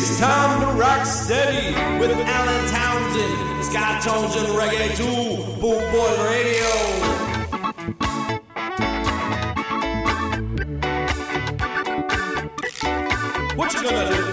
It's time to rock steady with Alan Townsend, Scott Townsend Reggae 2, Boot Boy Radio. What you gonna do?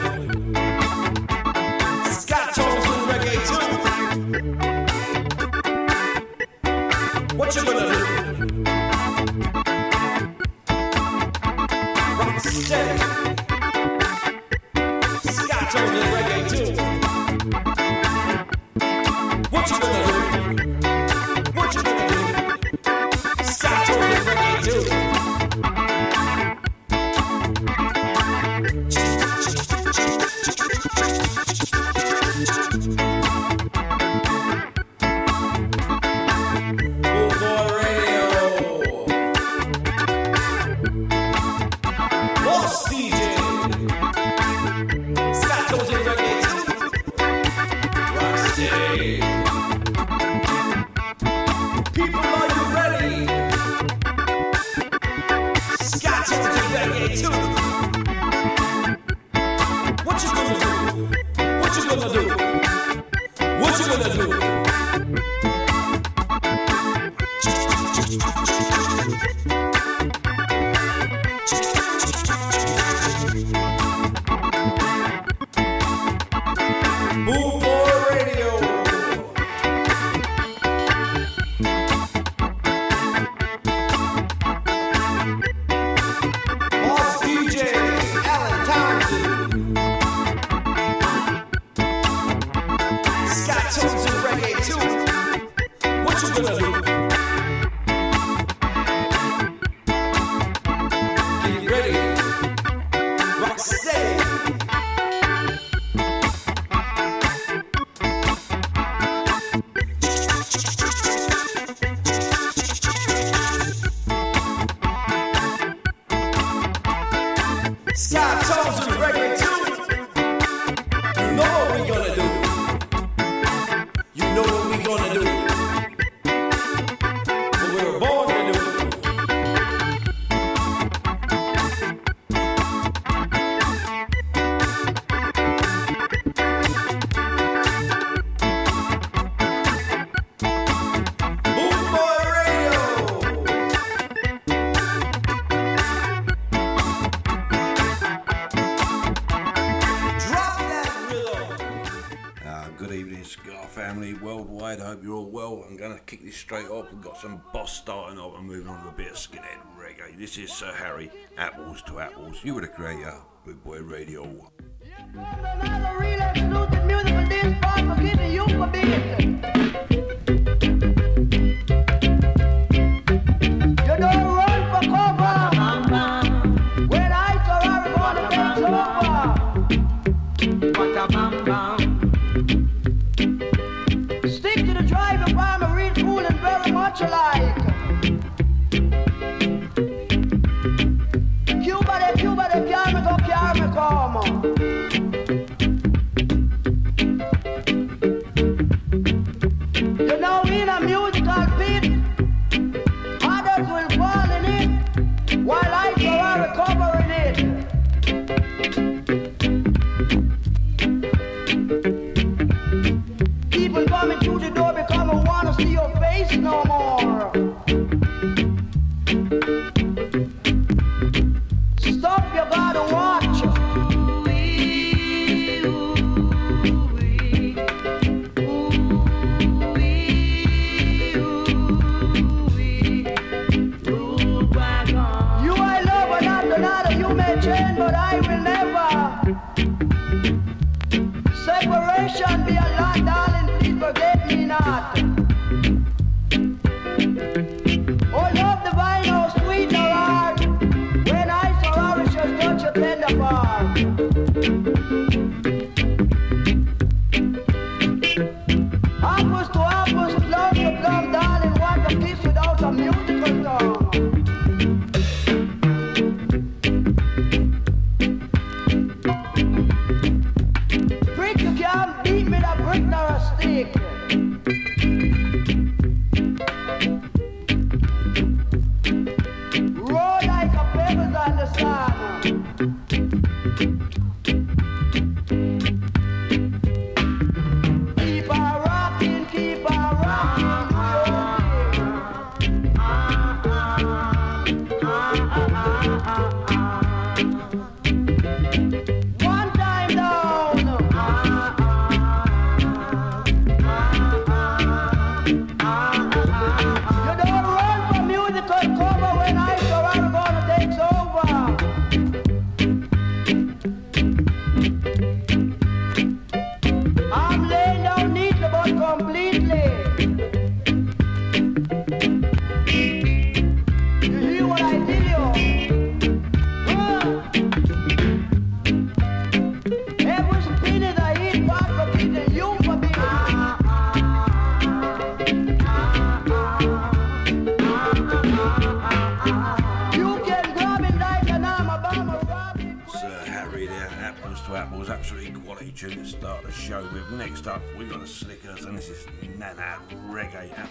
straight up. We've got some boss starting up and moving on to a bit of skinhead reggae. This is Sir Harry, Apples to Apples. You were the creator, Boot Boy Radio.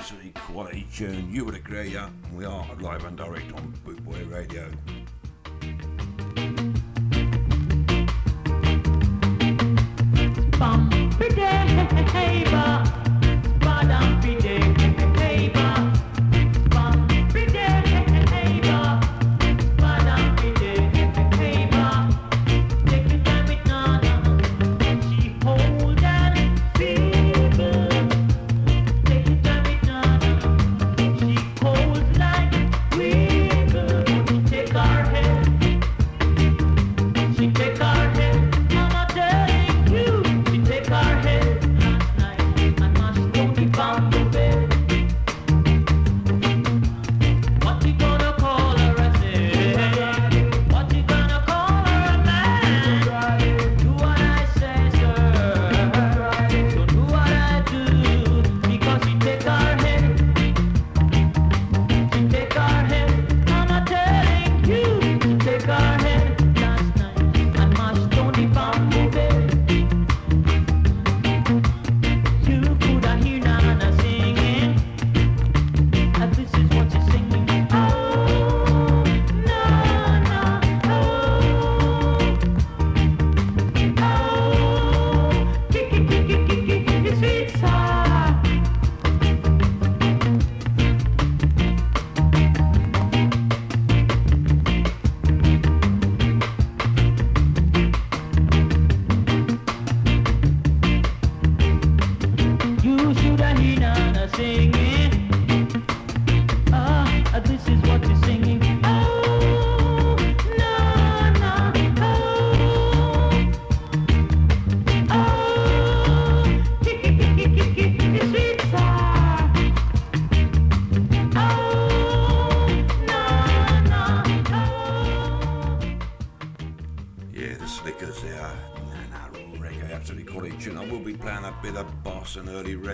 absolutely quality tune. You would agree, yeah? We are live and direct on Bootboy Radio.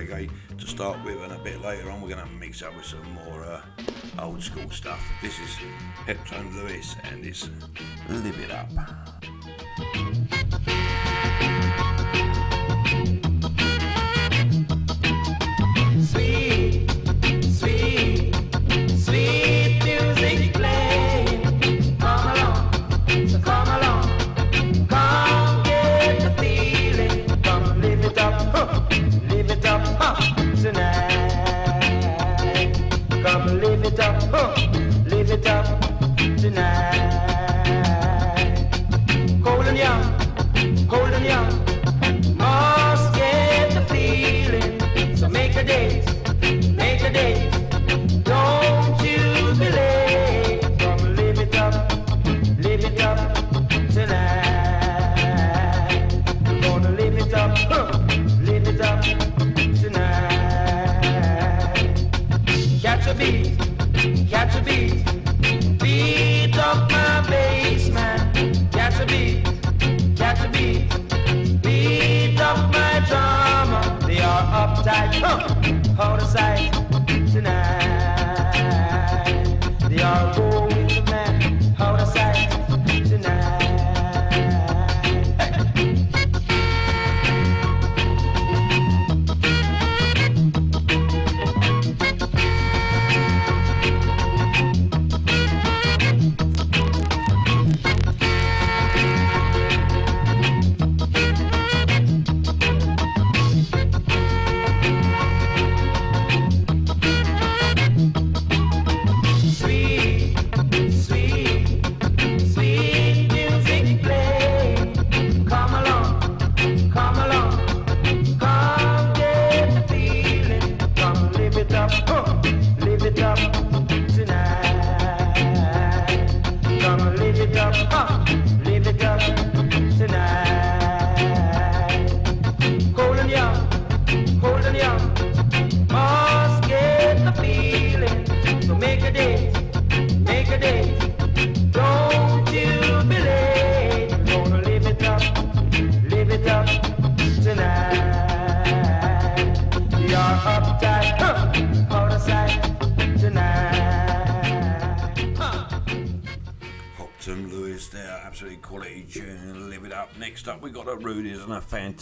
reggae to start with, and a bit later on, we're going to mix up with some more uh, old school stuff. This is Hopeton Lewis, and it's Live It Up.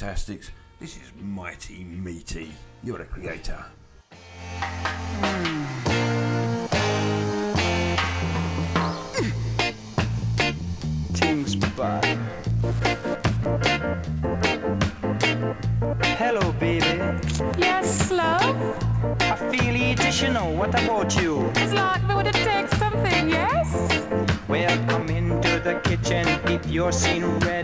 Fantastics. This is Mighty Meaty. You're a creator. Things bad. Hello, baby. Yes, love? I feel additional. What about you? It's like me would take something, yes? Well, come into the kitchen if you're seeing red.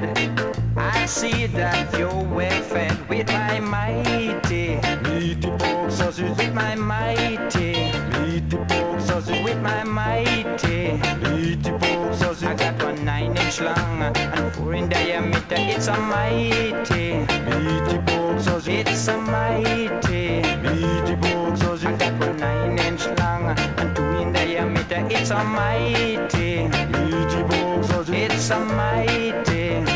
See that you're well fed with my mighty meaty pork sausage. With my mighty meaty pork sausage. With my mighty meaty pork sausage. I got one nine inch long and four in diameter. It's a mighty meaty pork sausage. It's a mighty meaty pork sausage. I got one nine inch long and two in diameter. It's a mighty meaty pork sausage. It's a mighty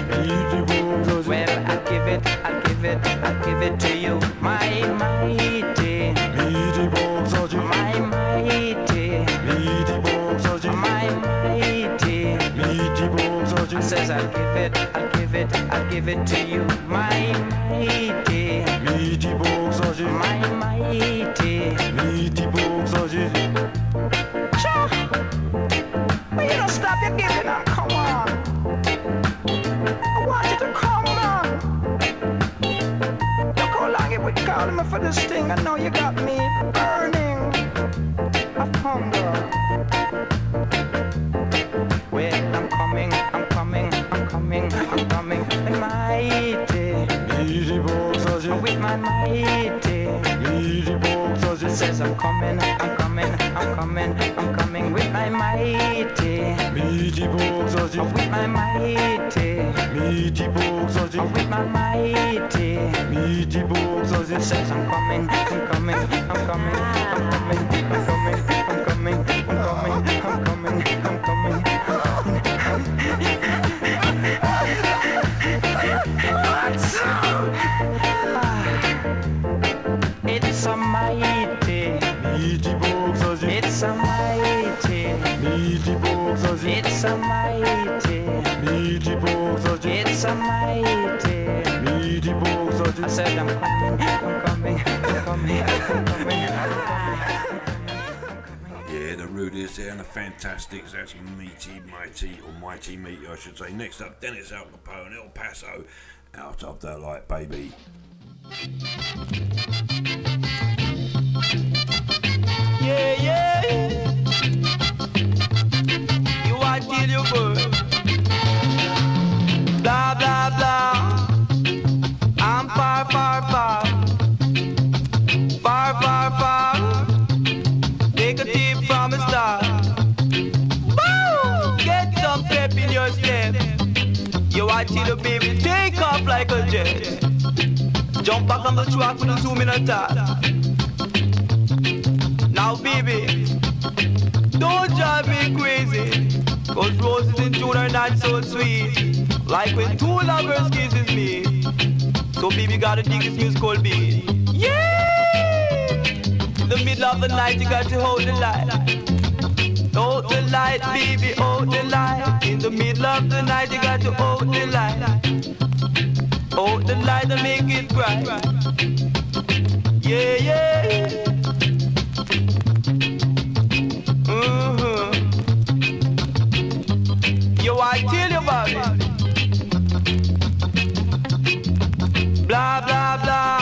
give it, I give it to you, my mighty. 미리 봉사지. My mighty. 미리 봉사지. My mighty. mighty 봉사지. I says I'll give it, I'll give it, I'll give it to you, my mighty. 미리 봉사지. My mighty. 미리 봉사지. Calling me for this thing. I know you got me burning of hunger. Well, I'm coming, I'm coming, I'm coming, I'm coming, and mighty. With my mighty. Says I'm coming, I'm coming, I'm coming, I'm coming with my mighty. With my mighty. With my mighty. It says I'm coming, I'm coming, I'm coming, I'm coming, I'm coming, it's a mighty, it's a mighty. I said I'm coming, I'm coming, I'm coming, I'm coming, I'm coming. Yeah, the Rudies there and the Fantastics. That's Meaty Mighty, or Mighty Meaty, I should say. Next up, Dennis Alcapone, El Paso, Out of the Light Baby. Yeah, yeah. Blah, blah, blah. I'm far, far, far. Far, far, far. Take a tip from a star. Woo! Get some pep in your step. You watch it, baby, take off like a jet. Jump back on the track with a zoom in attack. Now, baby, don't drive me crazy. Cause roses in June are not so sweet. Like when two lovers kisses me. So, baby, gotta dig this music beat. Yeah! In the middle of the night, you got to hold the light. Hold the light, baby, hold the light. In the middle of the night, you got to hold the light. Hold the light and make it bright. Yeah, yeah. About it. Blah, blah, blah.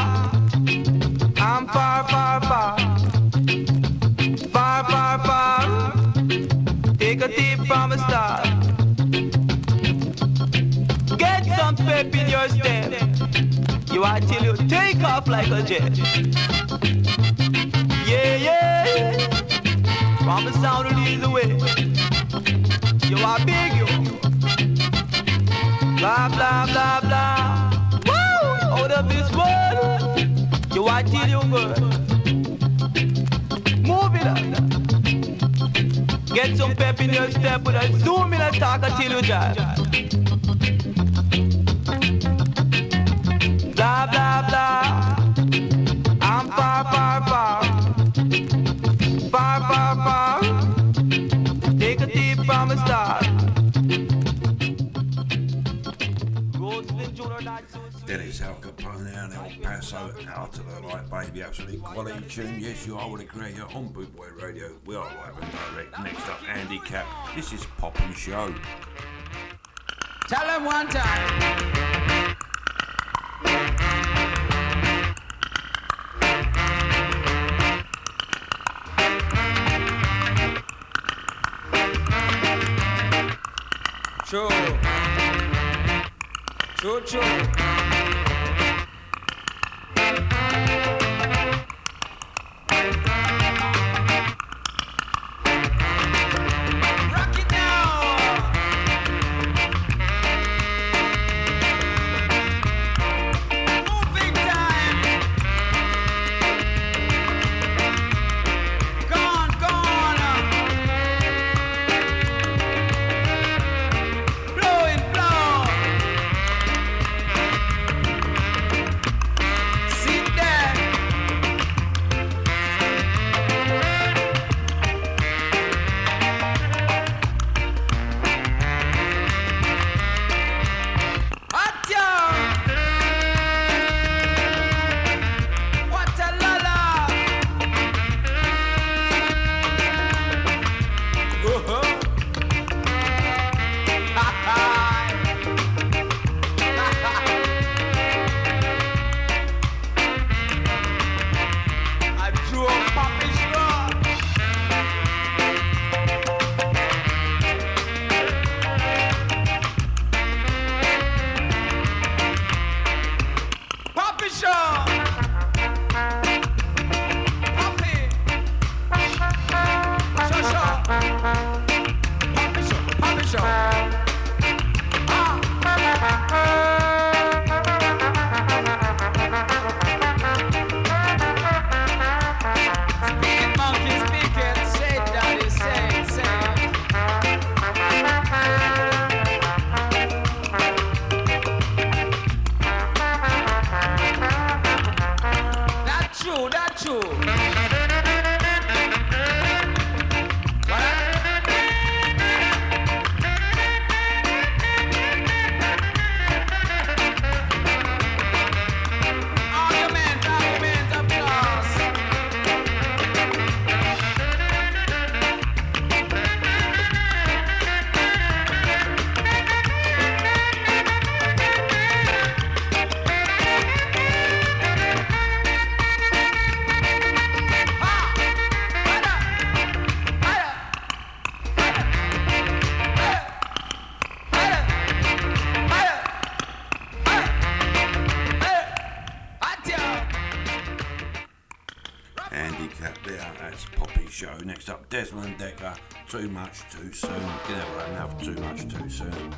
I'm far, far, far. Far, far, far. Take a tip from a star. Get some pep in your step. You are till you take off like a jet. Yeah, yeah. From the sound of the way. You are big, you. Blah, blah, blah, blah. Woo! Out of this world. You want till you good. Move it up. Get some pep in your step with a zoom in a talk until you drive. Blah, blah, blah. I'm far, far. Far, Paso, out to the light, baby. Absolutely quality tune. Yes, you are with a creator on Boot Boy Radio. We are live and direct. Next up, Andy Capp. This is Pop and Show. Tell them one time. True. True, true. Much too soon. You never have. Too much too soon.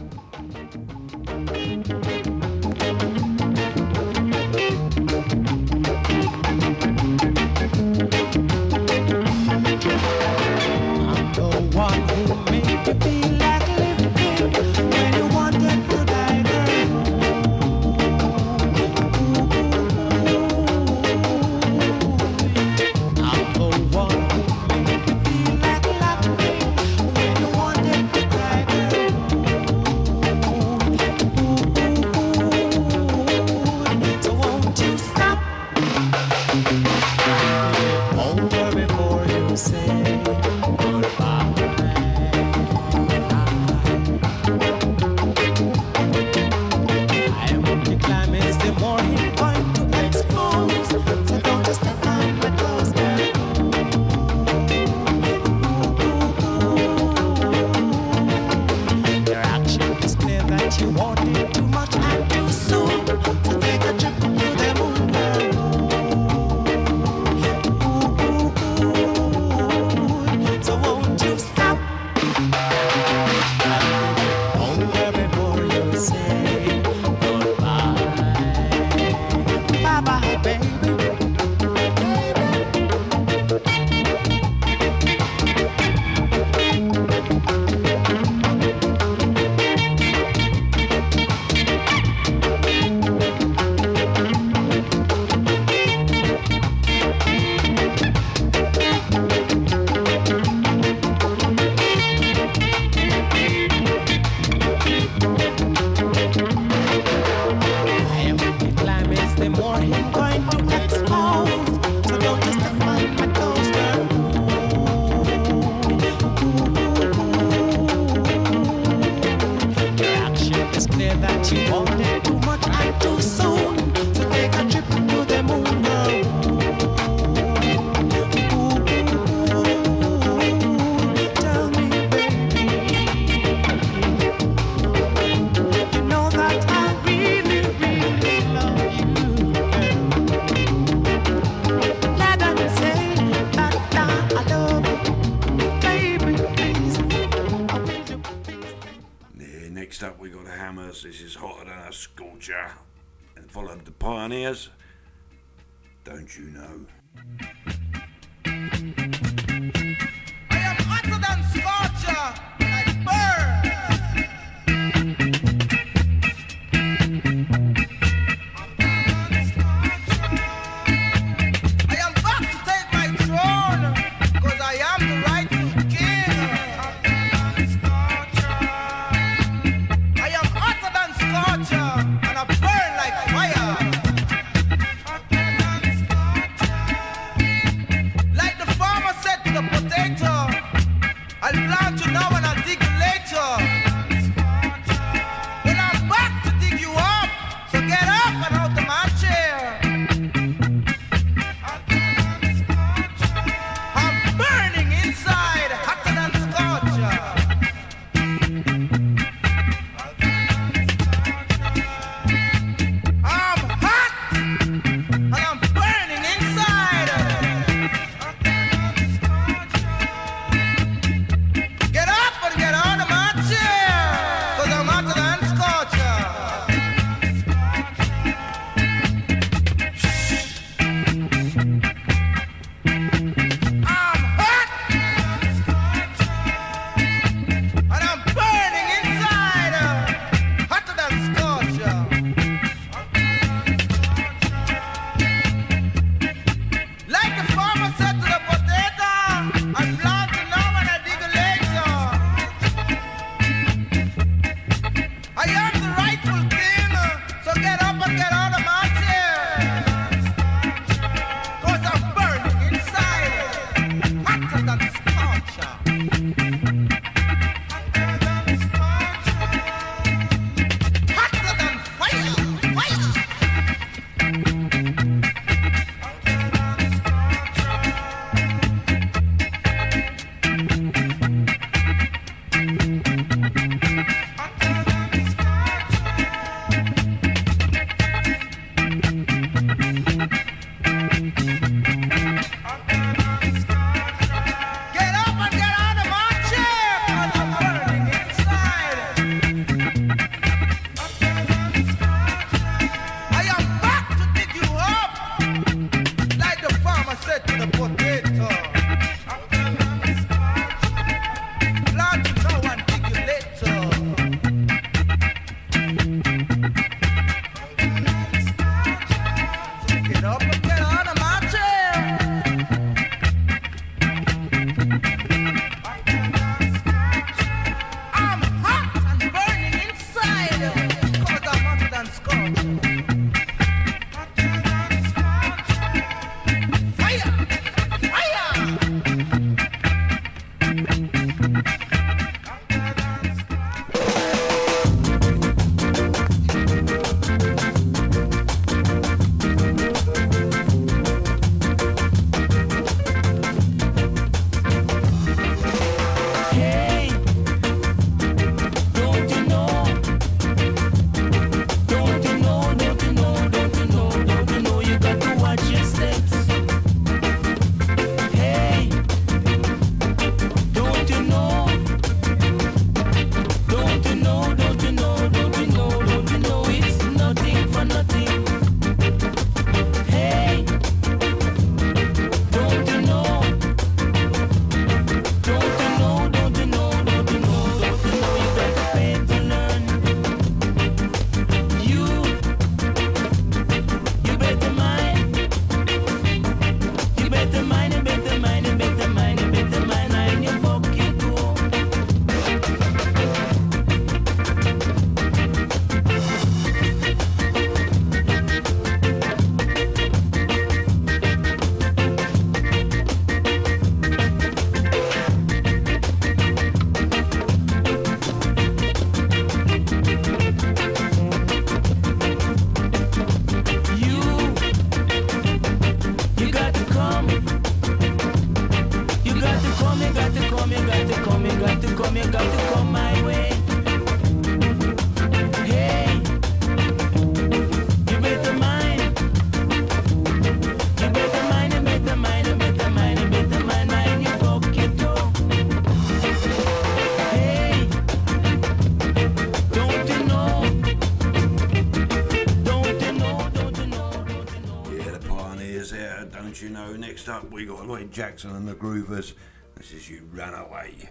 Jackson and the Groovers. This is You Ran Away.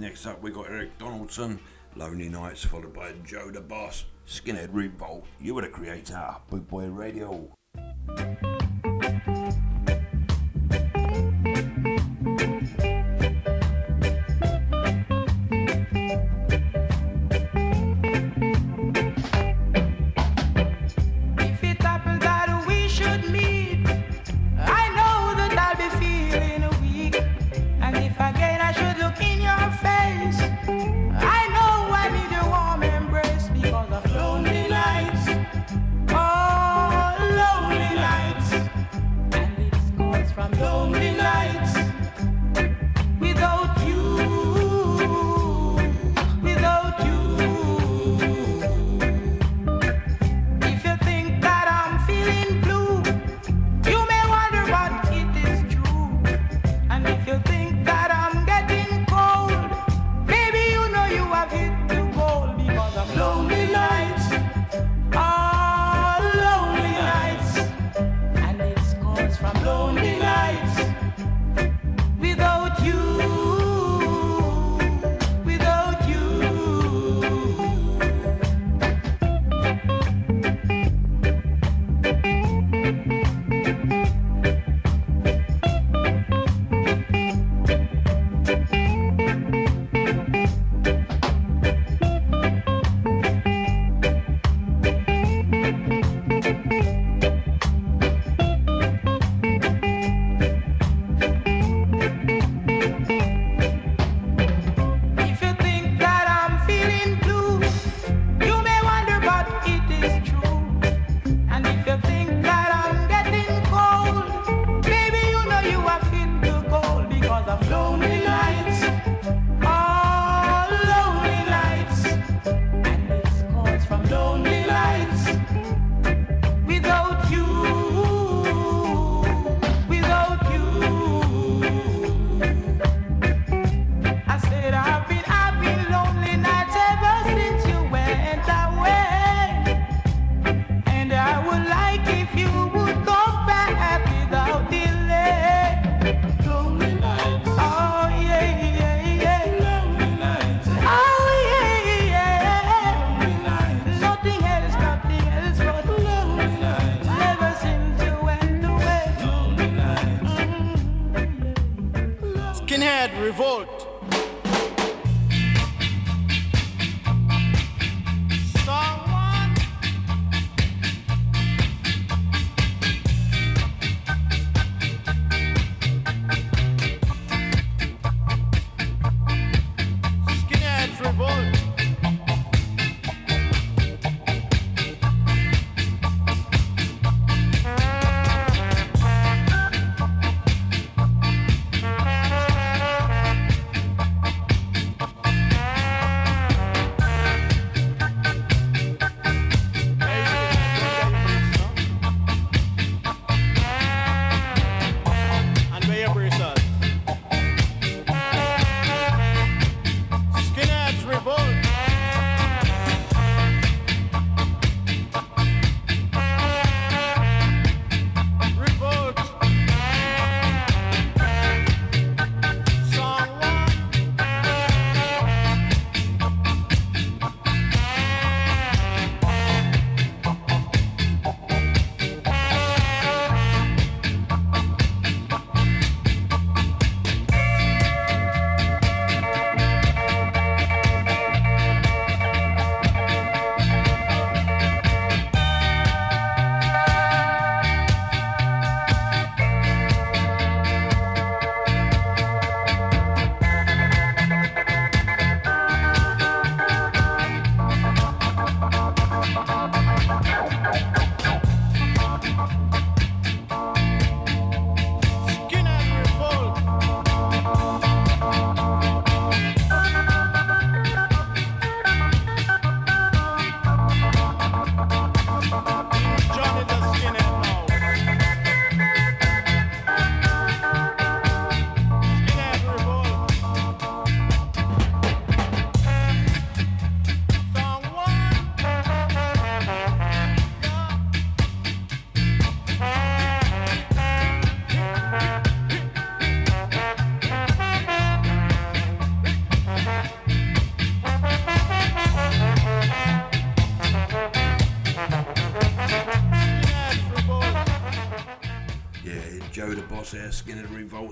next up we got Eric Donaldson, Lonely Nights, followed by Joe the Boss, Skinhead Revolt, You Were the Creator, Boot Boy Radio.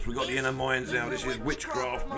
We got the inner minds now. This is Witchcraft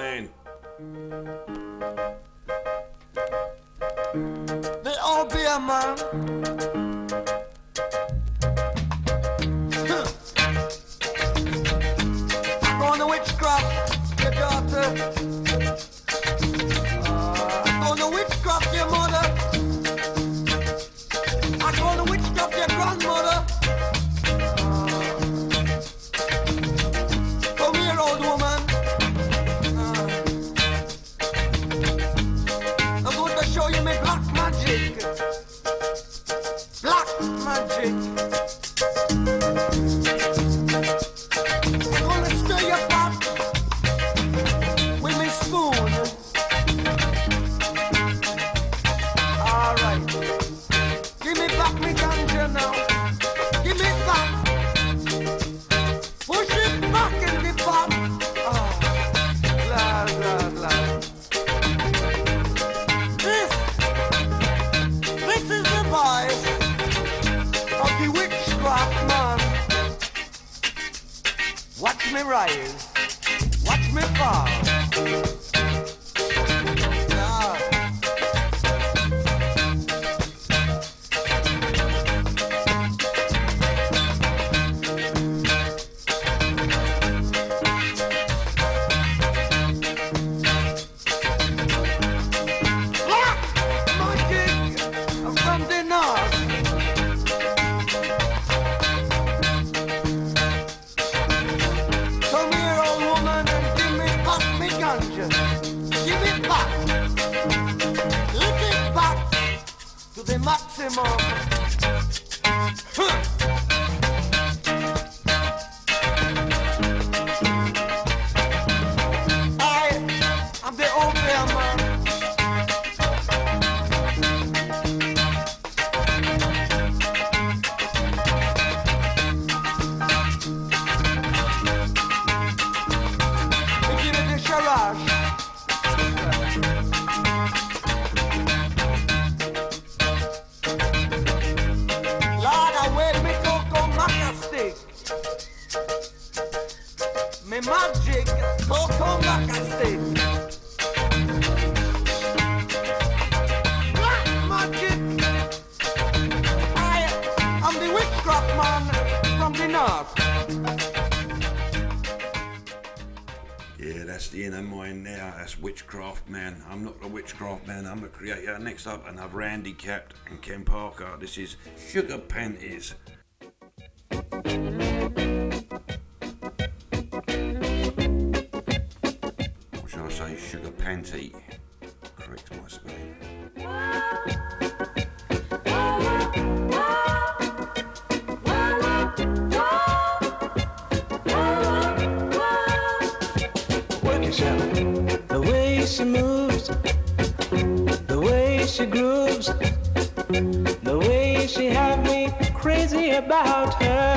The inner mind now. That's Witchcraft Man. I'm not a Witchcraft Man, I'm a creator. Next up, another Andy Capp and Ken Parker. This is Sugar Panties. Or shall I say Sugar Panty? She grooves, the way she have me crazy about her.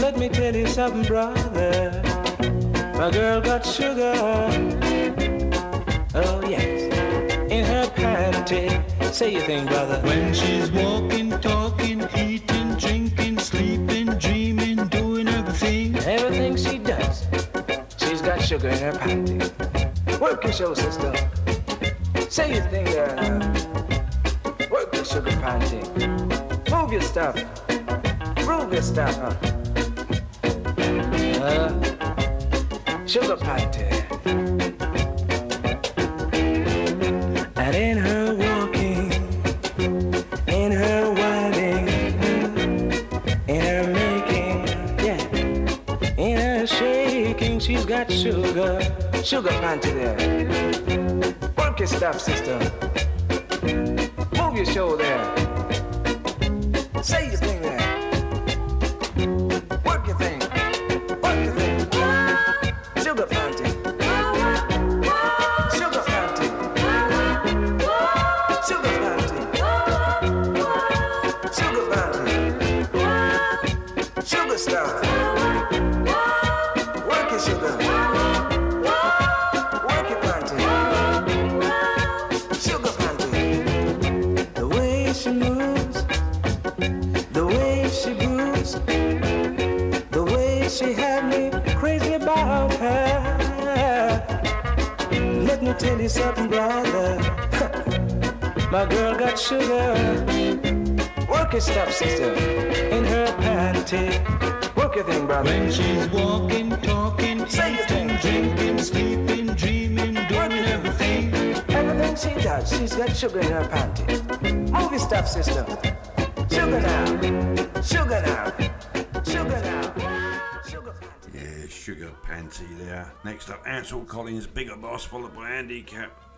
Let me tell you something, brother. My girl got sugar. Oh yes, in her panty. Say your thing, brother. When she's walking, talking, eating, drinking, sleeping, dreaming, doing everything. Everything she does, she's got sugar in her panty. Work your show, sister. Say your thing there. Sugar panty. Move your stuff. Move your stuff, huh? Uh, sugar panty. And in her walking, in her winding, in her making, yeah. In her shaking, she's got sugar, sugar panty there. Work your stuff, sister. sugar. Work sister, in her panty. Work your thing, brother. When she's walking, talking, Say eating, drinking, sleeping, dreaming, doing everything. Everything she does, she's got sugar in her panty. Move your stuff, sister. Sugar now, sugar now, sugar now. Sugar panty. Yeah, sugar panty there. Next up, Ansel Collins, Bigger Boss, followed by Andy Capp.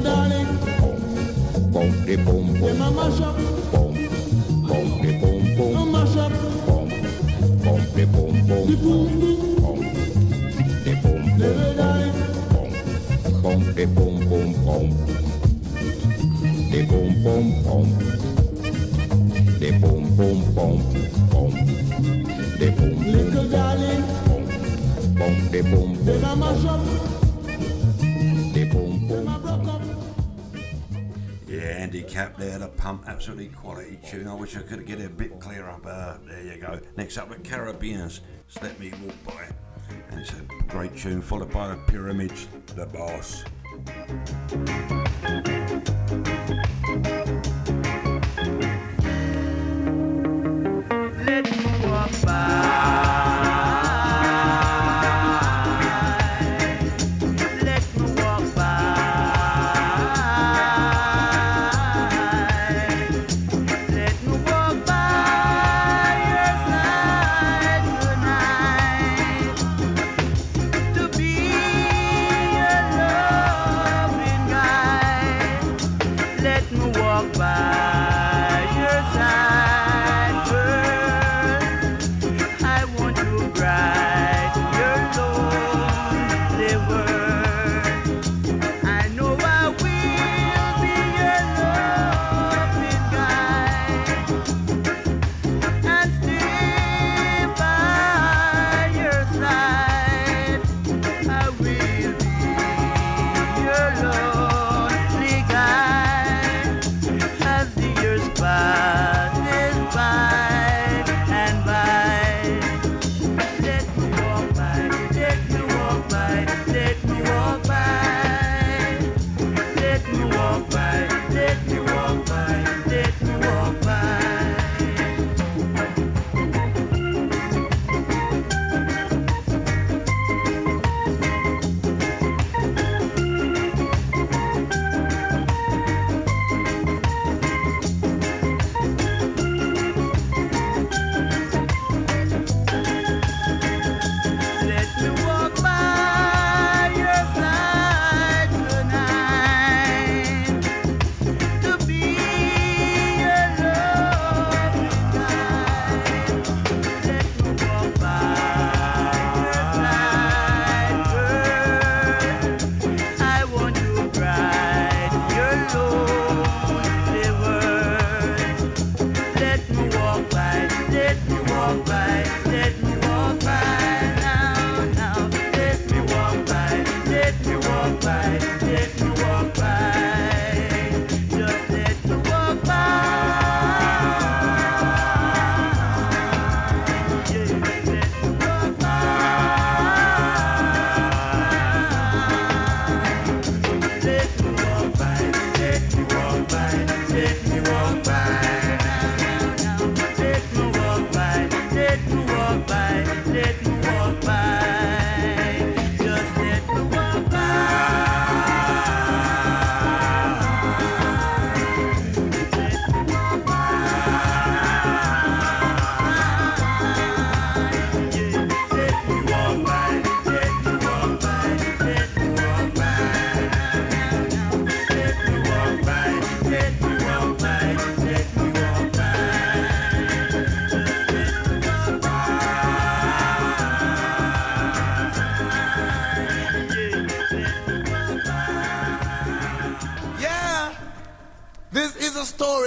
Little darling. Boom, boom, de boom, boom. Them a mash up. Boom, boom, de boom, boom. A mash up. Boom, boom, de boom, boom. De boom, boom. Boom, de boom, boom. Little darling. Boom, boom, de boom, boom, boom. De boom, boom, boom. De boom, boom, boom, boom. De boom, boom, Little darling. Boom, boom, de boom, boom. Them a mash up. De boom, boom. Them a rock up. Yeah, Andy Capp there, the pump, absolutely quality tune. I wish I could get it a bit clearer, but uh, there you go. Next up, the Caribbeans, Let Me Walk By. And it's a great tune, followed by the Pyramids, The Boss.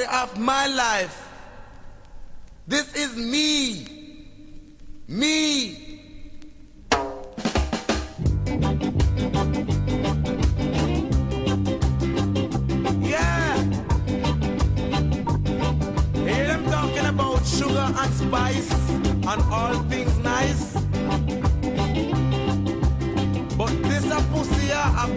Story of my life. This is me. Me. Yeah. Hear them talking about sugar and spice and all things nice. But this a pussy a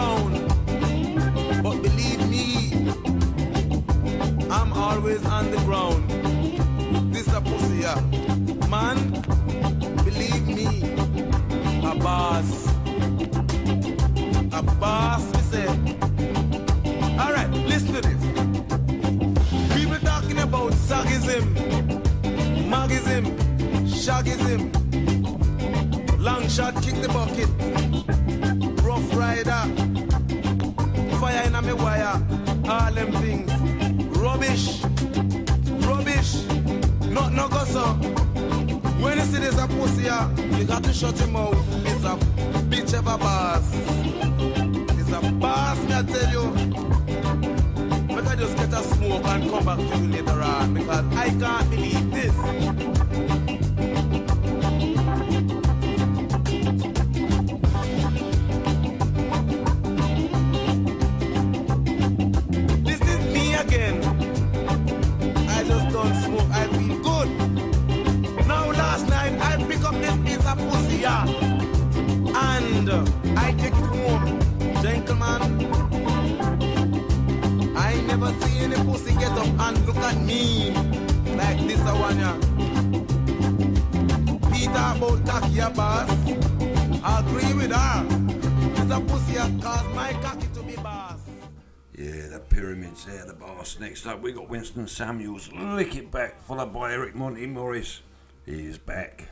sound. But believe me, I'm always on the ground. This a pussy, yeah. Man, believe me, a boss. A boss, we say. Alright, listen to this. People talking about sagism, magism, shagism. Long shot, kick the bucket. Rough rider me wire, all them things. Rubbish, rubbish, not no gossip. When you see this a pussy, you got to shut him out. It's a bitch of a boss. It's a boss, me I tell you. Better just get a smoke and come back to you later on because I can't believe this. and I never see any pussy get up and look at me like this a one ya. Peter about Takia boss, I agree with her. This a pussy that caused my cocky to be boss. Yeah, the pyramids there, the boss. Next up, we got Winston Samuels. Lick it back, followed by Eric Monty Morris. He's back.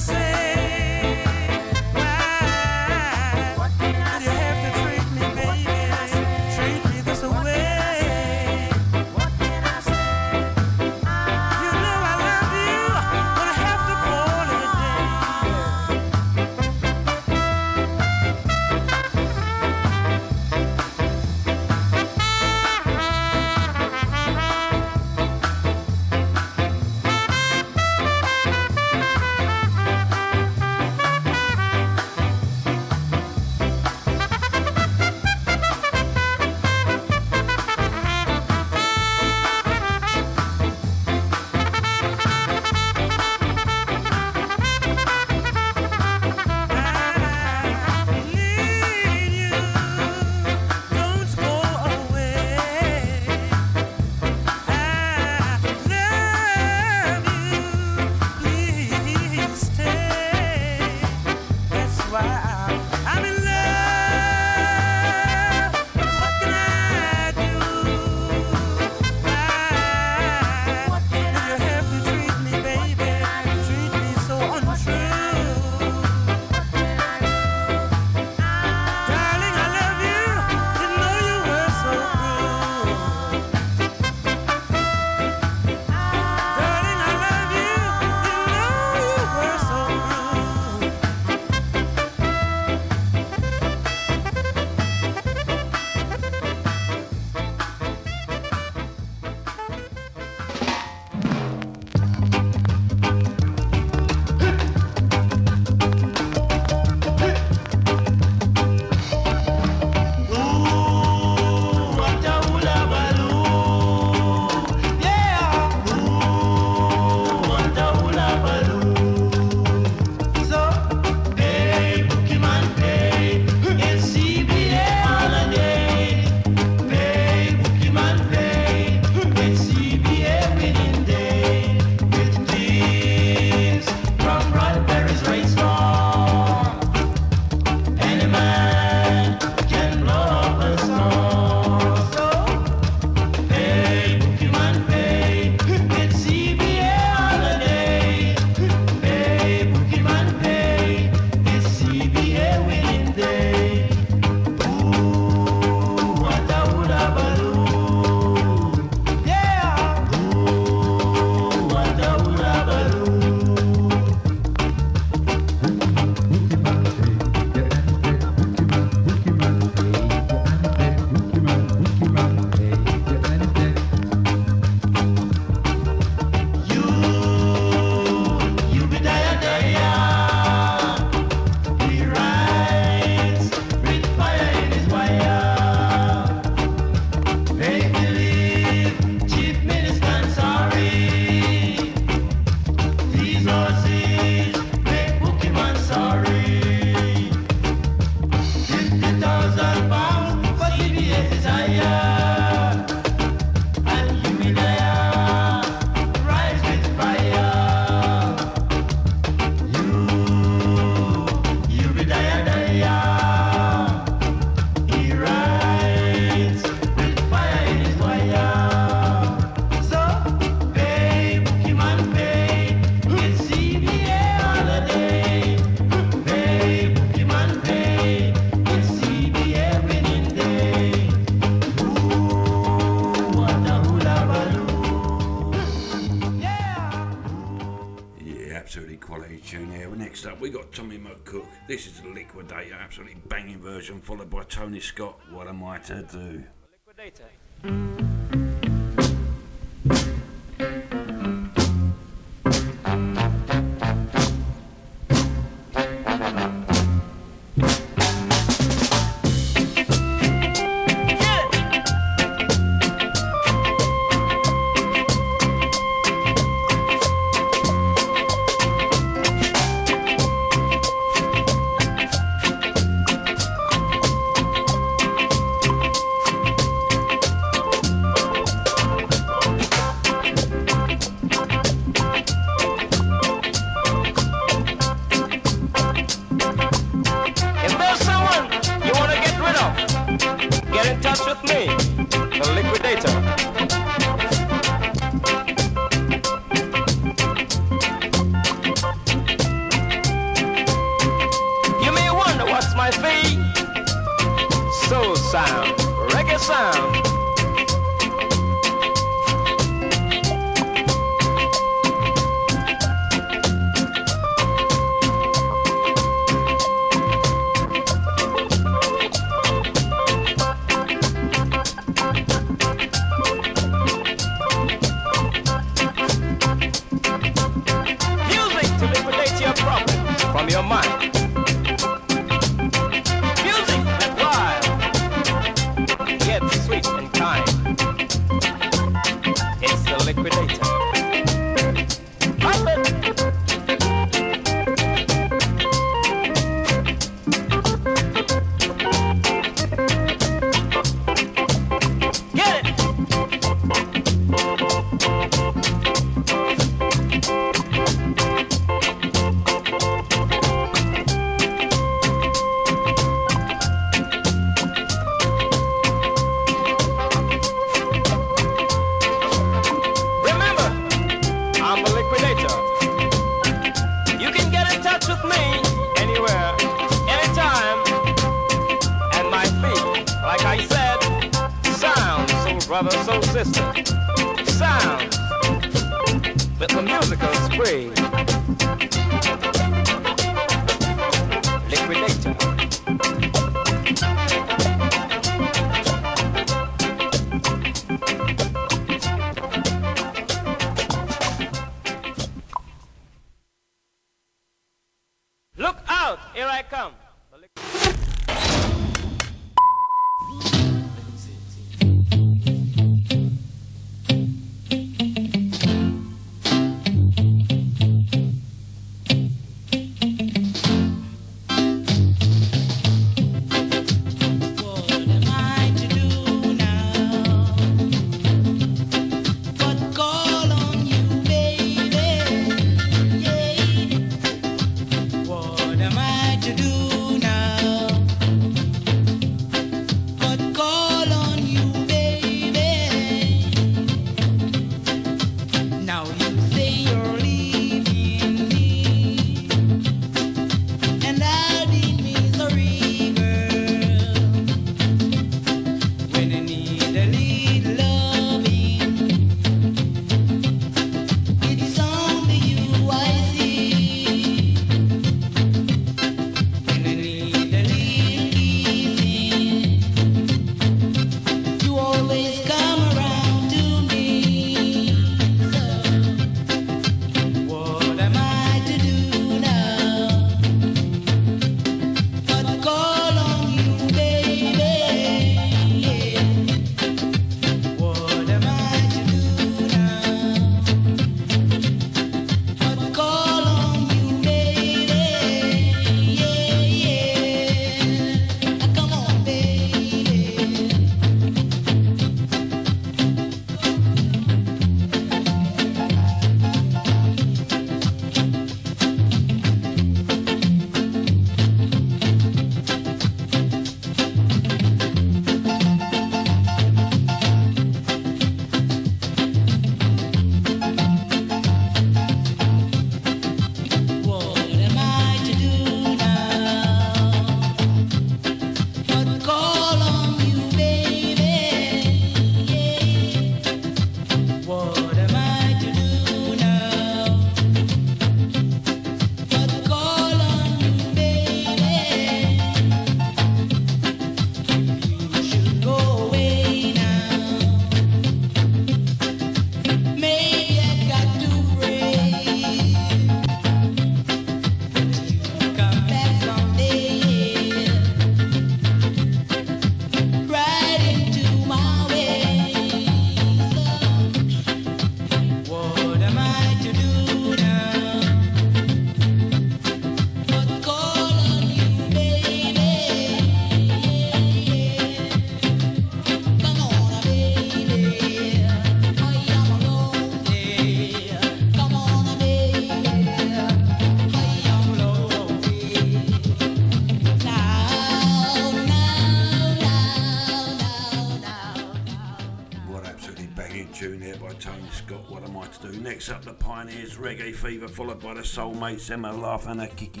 Next up, the Pioneers Reggae Fever, followed by the Soulmates, Emma Laugh and a Kiki.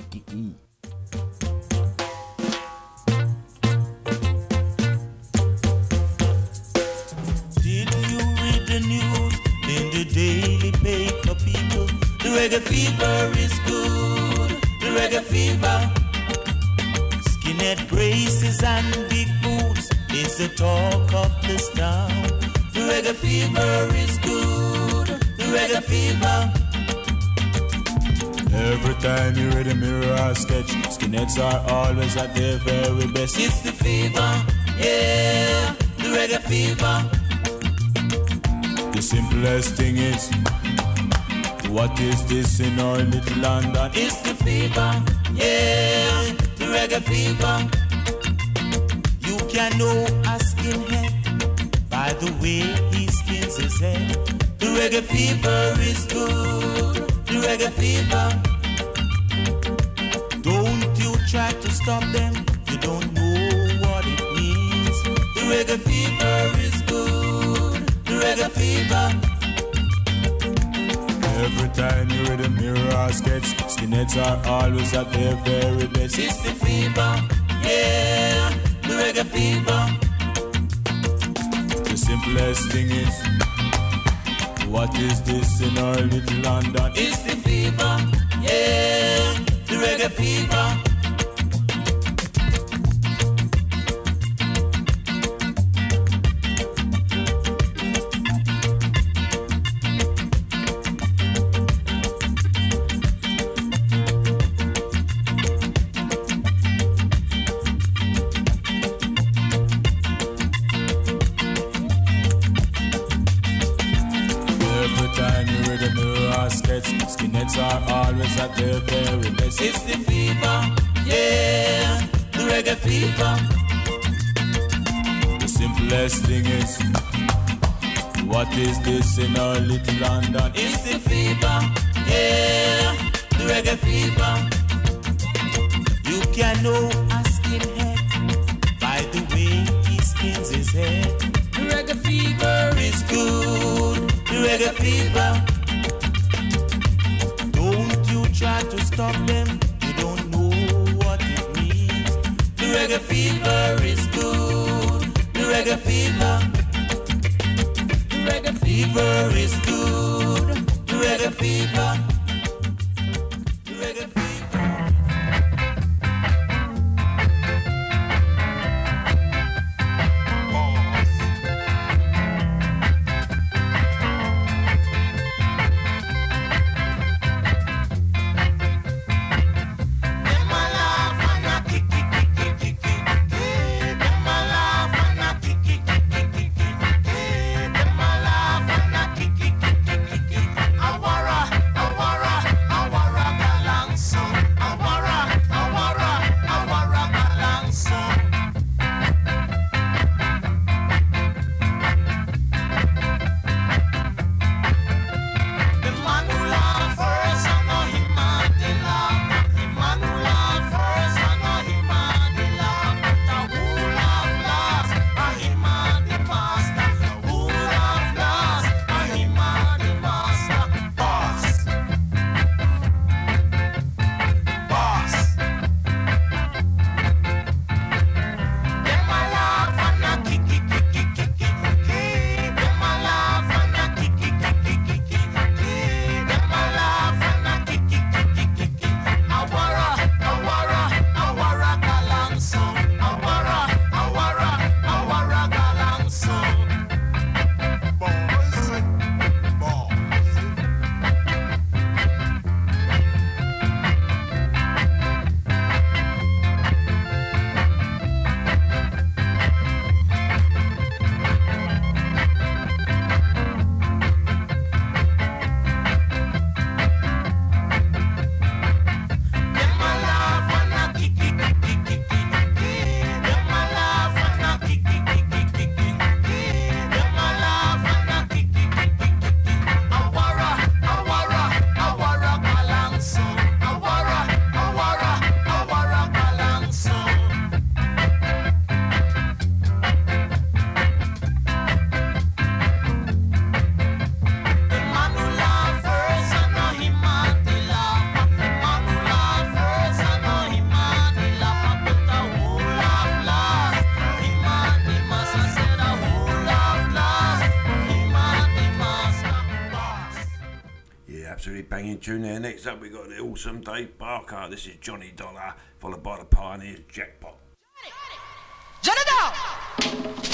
It's the fever, yeah. The reggae fever. You can know a skinhead by the way he skins his head. The reggae fever is good. The reggae fever. Don't you try to stop them. You don't know what it means. The reggae fever is good. The reggae fever. Every time you read a mirror or sketch, skinheads are always at their very best. It's the fever, yeah. The reggae fever. The simplest thing is, what is this in our little London? It's the fever, yeah. The reggae fever. awesome Dave Barker. This is Johnny Dollar, followed by the Pioneer Jackpot. Johnny, Johnny Dollar!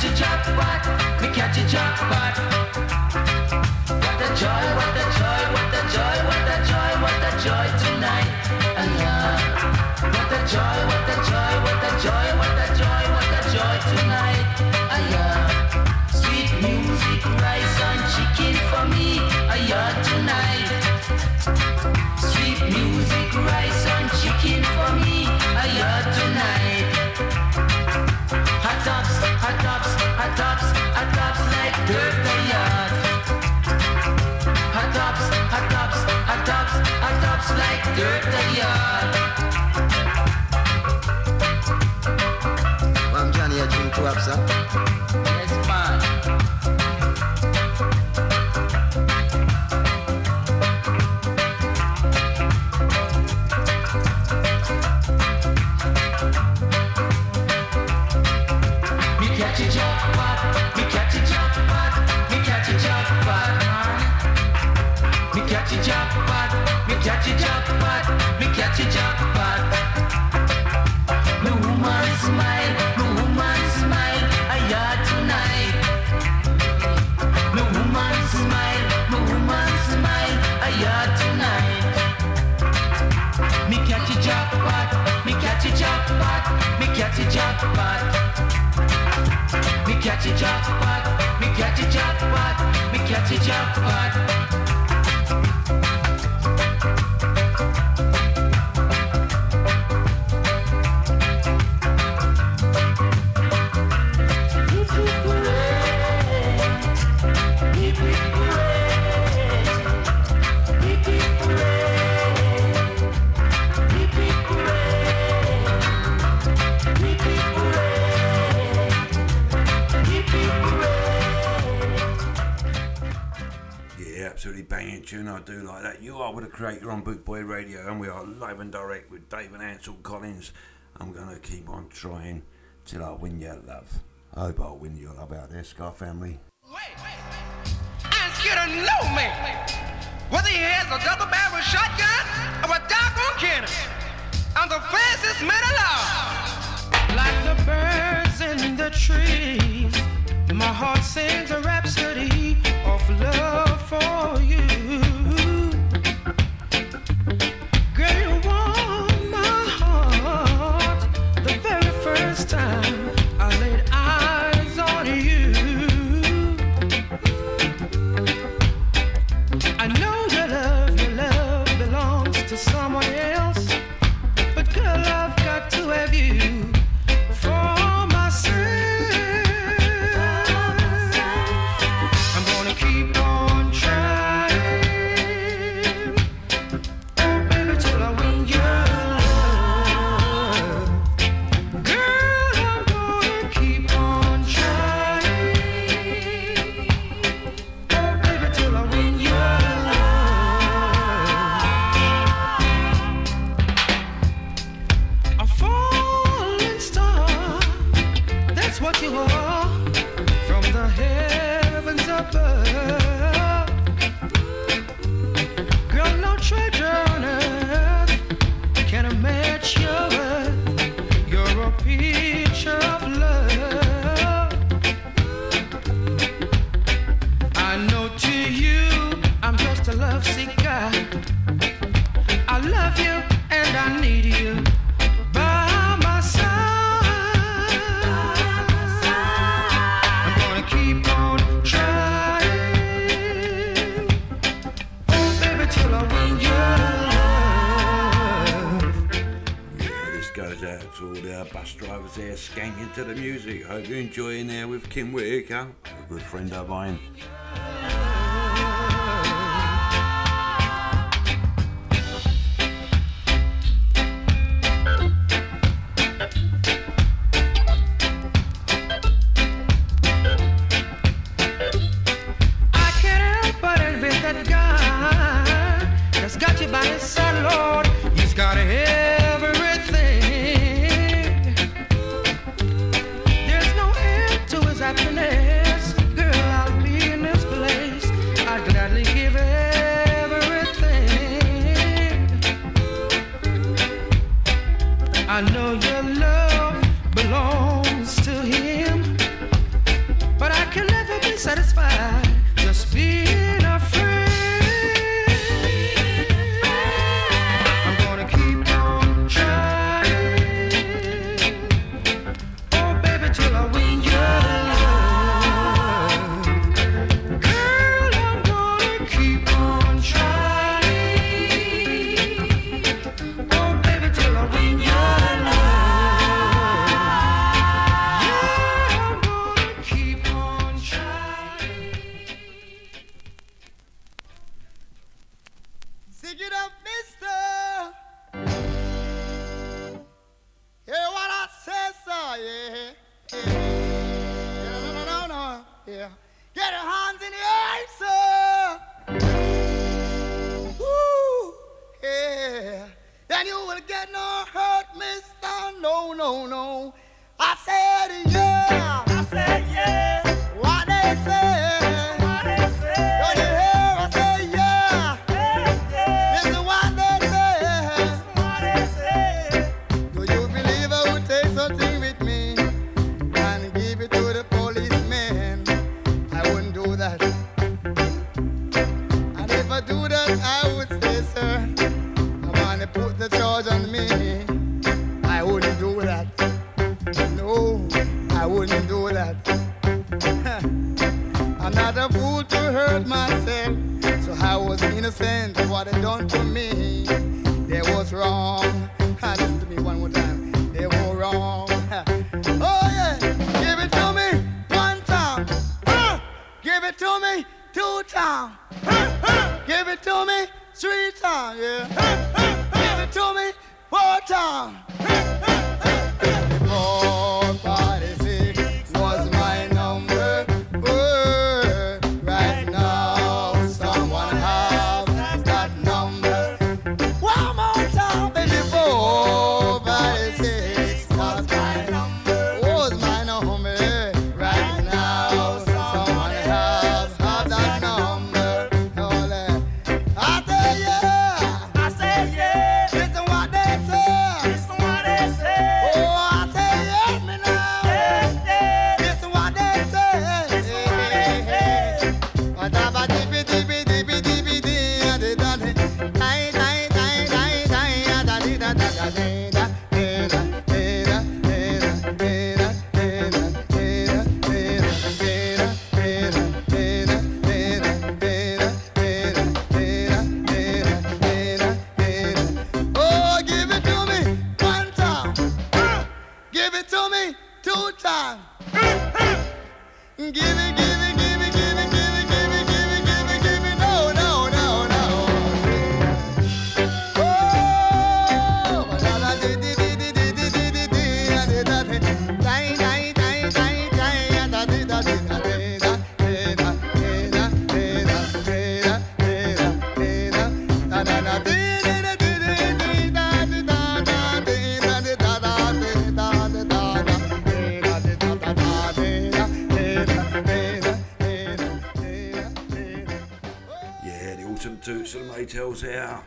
catch a jackpot, we catch a jackpot. What a joy, what a joy, what a joy, what a joy, what a joy tonight. And. What a joy, what a joy, what a joy, what a joy, what a joy tonight. I. Sweet music, rice and chicken for me. I tonight. Sweet music, rice. Hot tops, hot tops like dirt they are. Tops, hot tops, hot tops, hot tops like dirt they are. Well, I'm Johnny, I drink two ups, huh? catch a jackpot, me catch a jackpot. Me woman smile, me woman smile, I yard tonight. Me woman smile, me woman smile, I yard tonight. Me catch a jackpot, me catch a jackpot, me catch a jackpot. Me catch a jackpot, me catch a jackpot, me catch a jackpot. want do like that, you are with the creator on Boot Boy Radio, and we are live and direct with Dave and Ansel Collins. I'm going to keep on trying till I win your love. I hope I'll win your love out there, Ska family. Wait, wait, wait. Ask you to know me. Whether he has a double barrel shotgun or a doggone cannon, I'm the fastest man alive. Like the birds in the trees, my heart sings a rhapsody of love for you. time. What you are from the heavens above. Girl, no treasure on earth can match your worth. You're a picture of love. We're skanking to the music. Hope you're enjoying there with Kim Whitaker, a good friend of mine. Maytals there.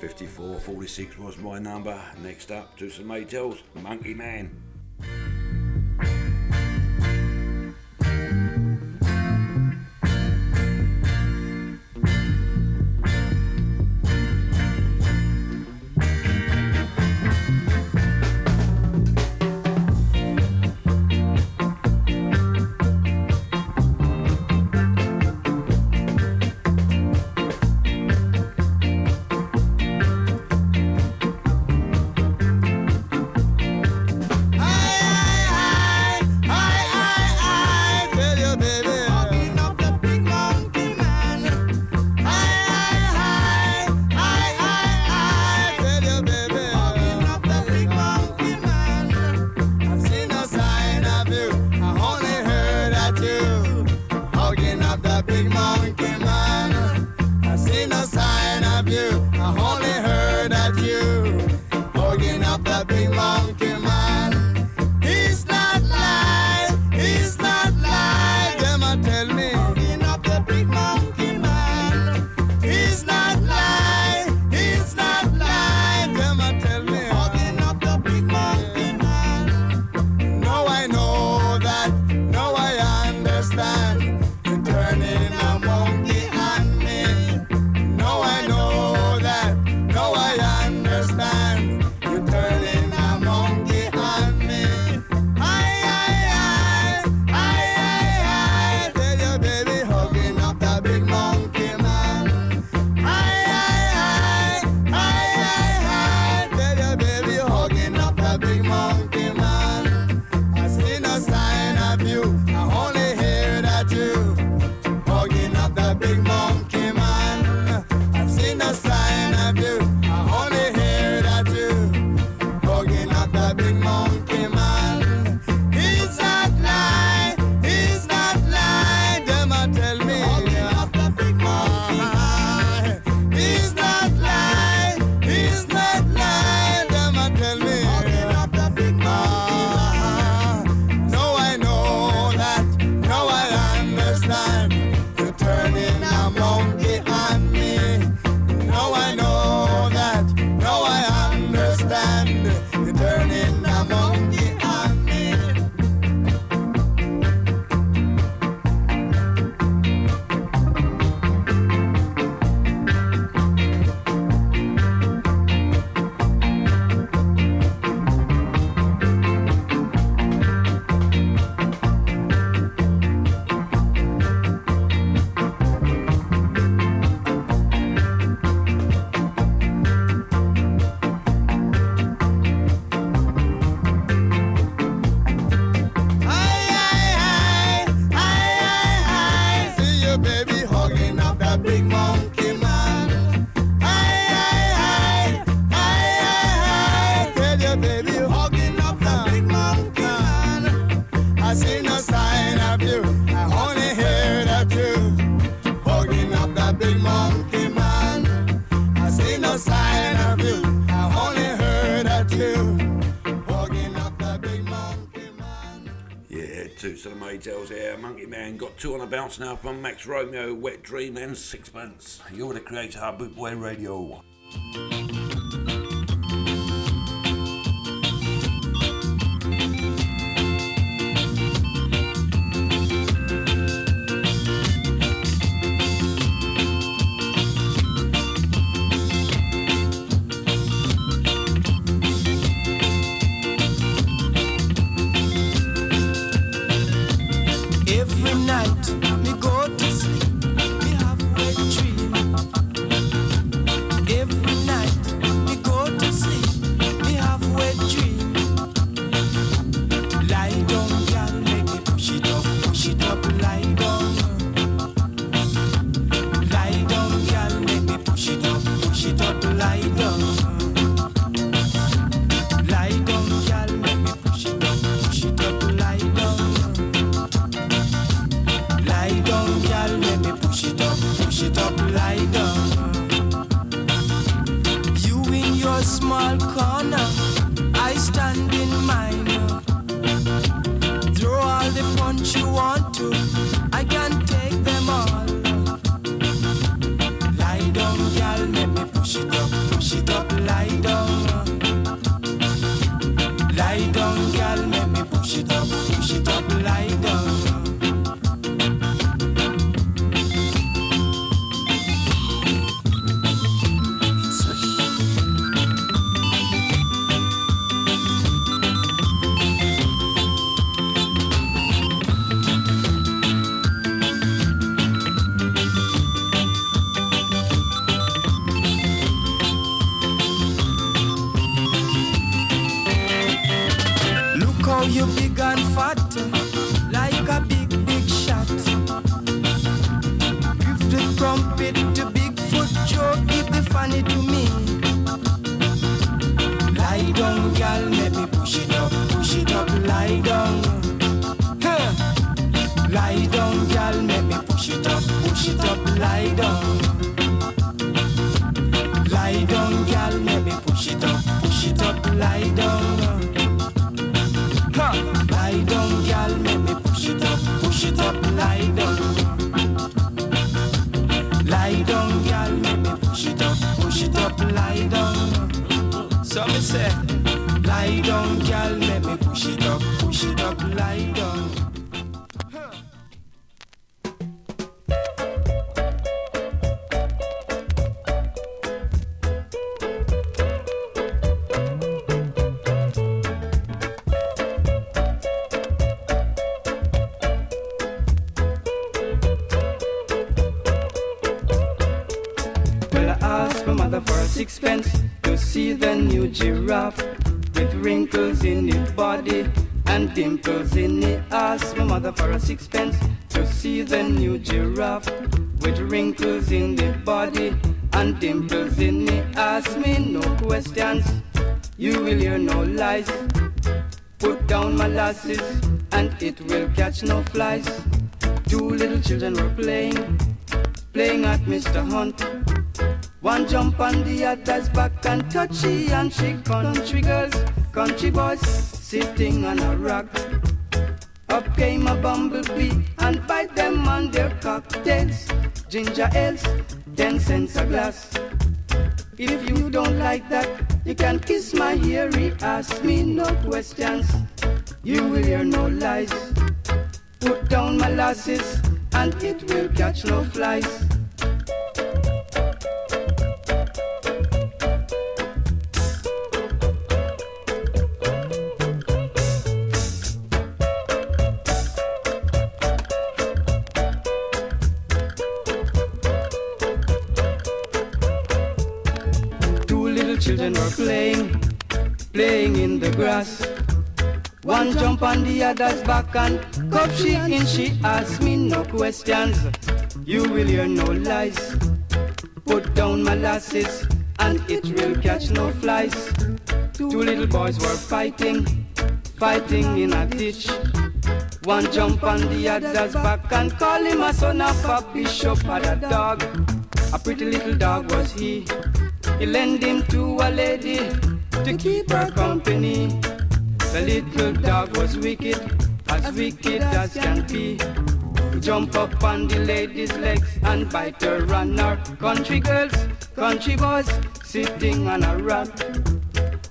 54, 46 was my number. Next up, do some Maytals. Monkey Man. out now from Max Romeo, Wet Dream, and Sixpence. You're the creator of Boot Boy Radio. Two little children were playing, playing at Mr. Hunt. One jump on the other's back and touchy and she country girls, country boys sitting on a rock. Up came a bumblebee and bite them on their cocktails. Ginger ales, ten cents a glass. If you don't like that, you can kiss my hairy ask me no questions. You will hear no lies. Molasses and it will catch no flies. Other's back and cup she in. She asked me no questions. You will hear no lies. Put down molasses and it will catch no flies. Two little boys were fighting, fighting in a ditch. One jump on the other's back and call him a son of a bishop had a dog. A pretty little dog was he. He lent him to a lady to keep her company. The little dog was wicked, as wicked as can be. Jump up on the lady's legs and bite her on her. Country girls, country boys, sitting on a rock.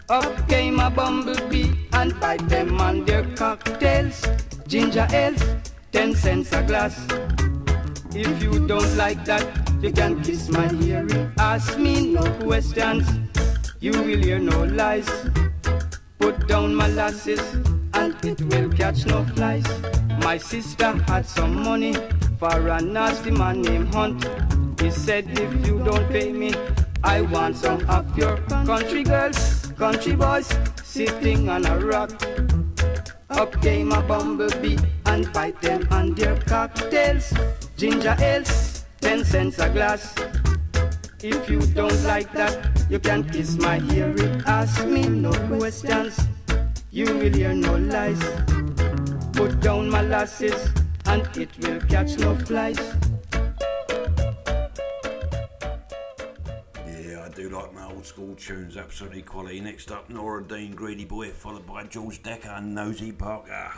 Up came a bumblebee and bite them on their cocktails. Ginger ales, ten cents a glass. If you don't like that, you can kiss my hearing. Ask me no questions, you will hear no lies. Put down molasses and it will catch no flies. My sister had some money for a nasty man named Hunt. He said, if you don't pay me, I want some of your country girls, country boys, sitting on a rock. Up came a bumblebee and bite them on their cocktails. Ginger ales, ten cents a glass. If you don't like that, you can kiss my hearing. Ask me no questions, you will hear no lies. Put down molasses and it will catch no flies. Yeah, I do like my old school tunes, absolutely quality. Next up, Nora Dean, Greedy Boy, followed by George Dekker and Nosy Parker.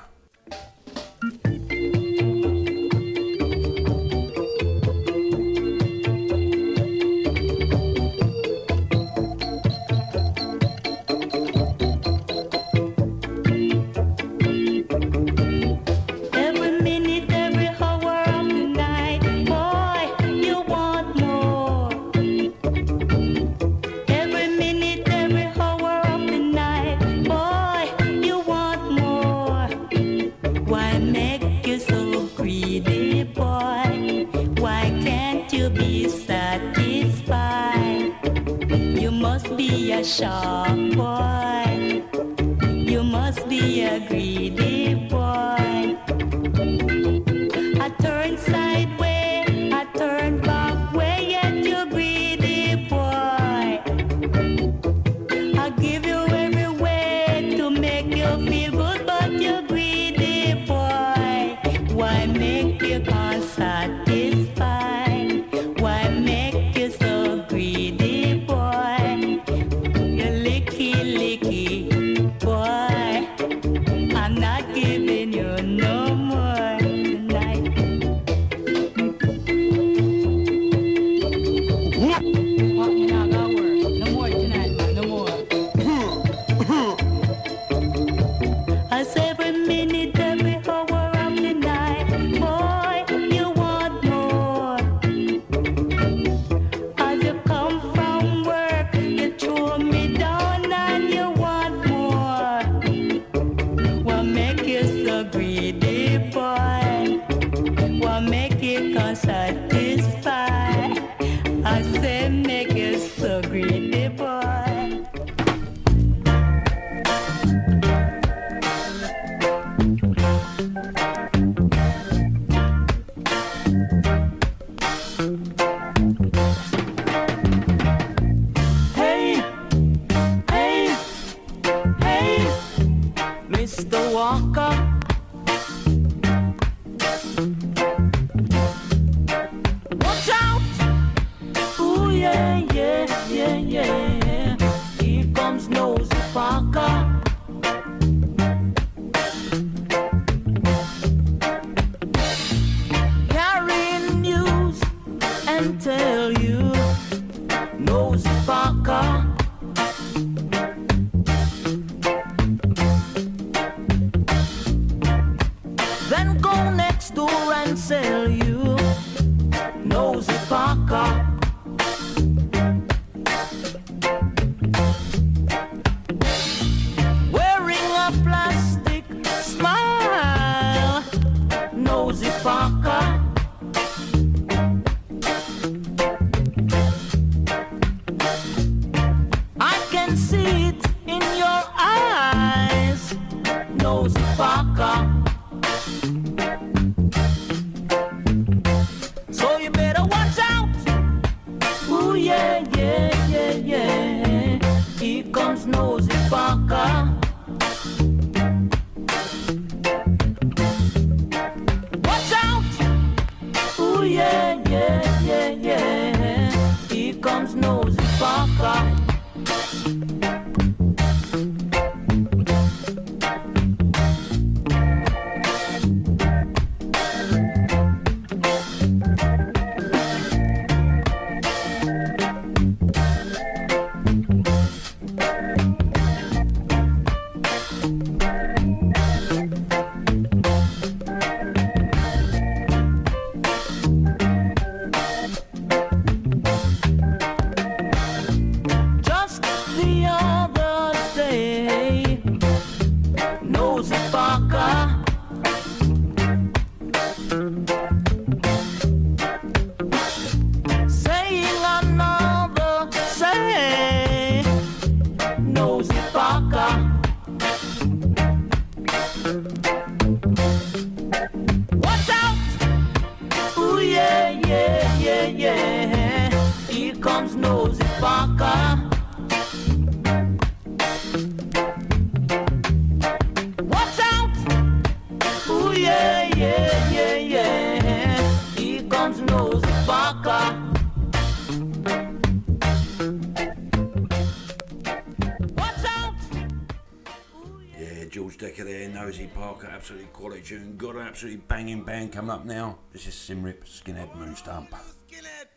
Quality tune. Got an absolutely banging band coming up now. This is Symarip, Skinhead Moonstomp.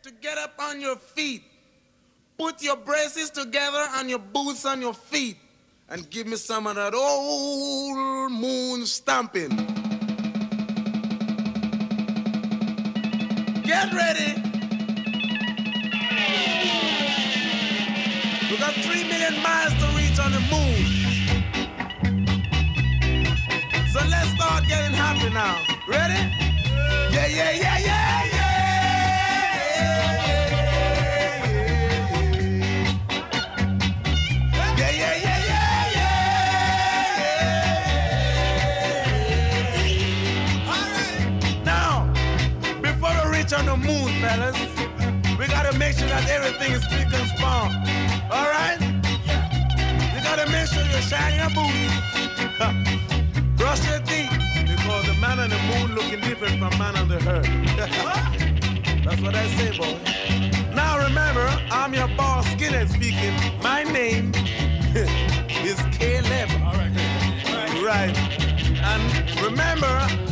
to get up on your feet. Put your braces together and your boots on your feet. And give me some of that old moon stomping. Get ready. We got three million miles to reach on the moon. So let's start getting happy now. Ready? Yeah, yeah, yeah, yeah, yeah. Yeah, yeah, yeah, yeah, yeah. All right. Now, before we reach on the moon, fellas, we gotta make sure that everything is spick and span. All right? You gotta make sure you shine your boots. Brush your teeth, because the man on the moon looking different from man on the earth. That's what I say, boy. Now remember, I'm your boss, Skinhead speaking. My name is Caleb. All right. Right. And remember,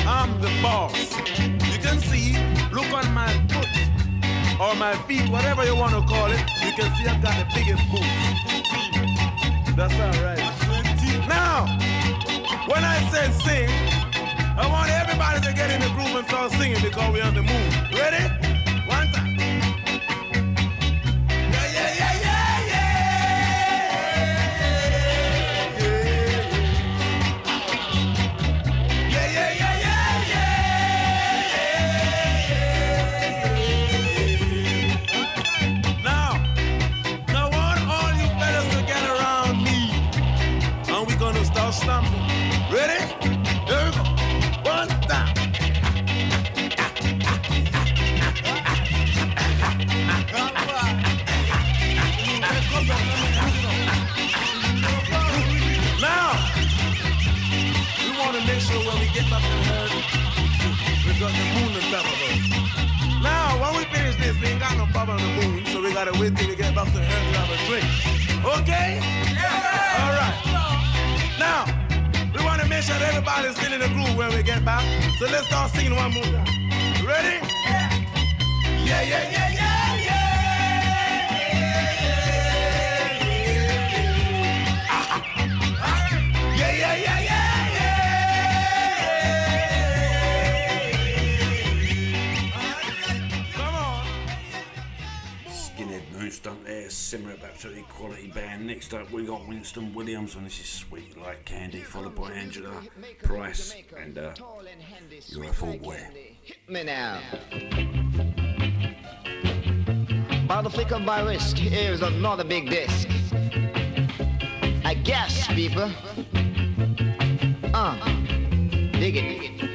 I'm the boss. You can see, look on my foot or my feet, whatever you want to call it. You can see I've got the biggest boots. That's all right. Now, when I say sing, I want everybody to get in the groove and start singing because we're on the moon. Ready? Get back to the we got the moon on top of us. Now, when we finish this, we ain't got no problem on the moon, so we gotta wait till we get back to the to have a drink. Okay? Yeah! All right. Now, we want to make sure that everybody's still in the groove when we get back. So let's start singing one more time. Ready? Yeah, yeah, yeah, yeah, yeah. Symarip absolutely quality band. Next up we got Winston Williams and this is Sweet Like Candy, followed by Angela Price and uh, You're a Fool Boy. me now. By the flick of my wrist, here's another big disc. I guess, people. Uh, dig it, dig it.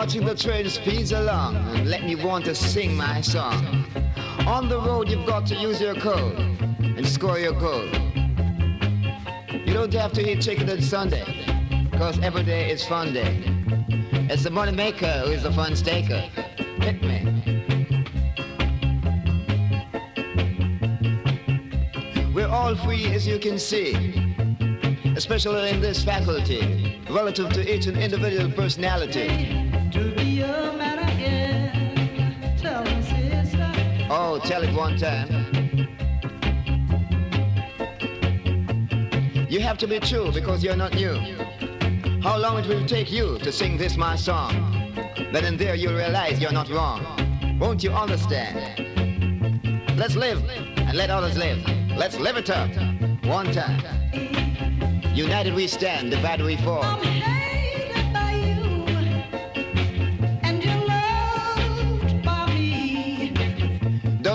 Watching the train speeds along and let me want to sing my song. On the road you've got to use your code and score your goal. You don't have to eat chicken on Sunday, cause every day is fun day. It's the money maker who is the fun staker. Hit me. We're all free as you can see, especially in this faculty, relative to each and individual personality. Oh, tell it one time. You have to be true because you're not new. How long it will take you to sing this my song? Then and there you'll realize you're not wrong. Won't you understand? Let's live and let others live. Let's live it up. One time. United we stand, divided we fall.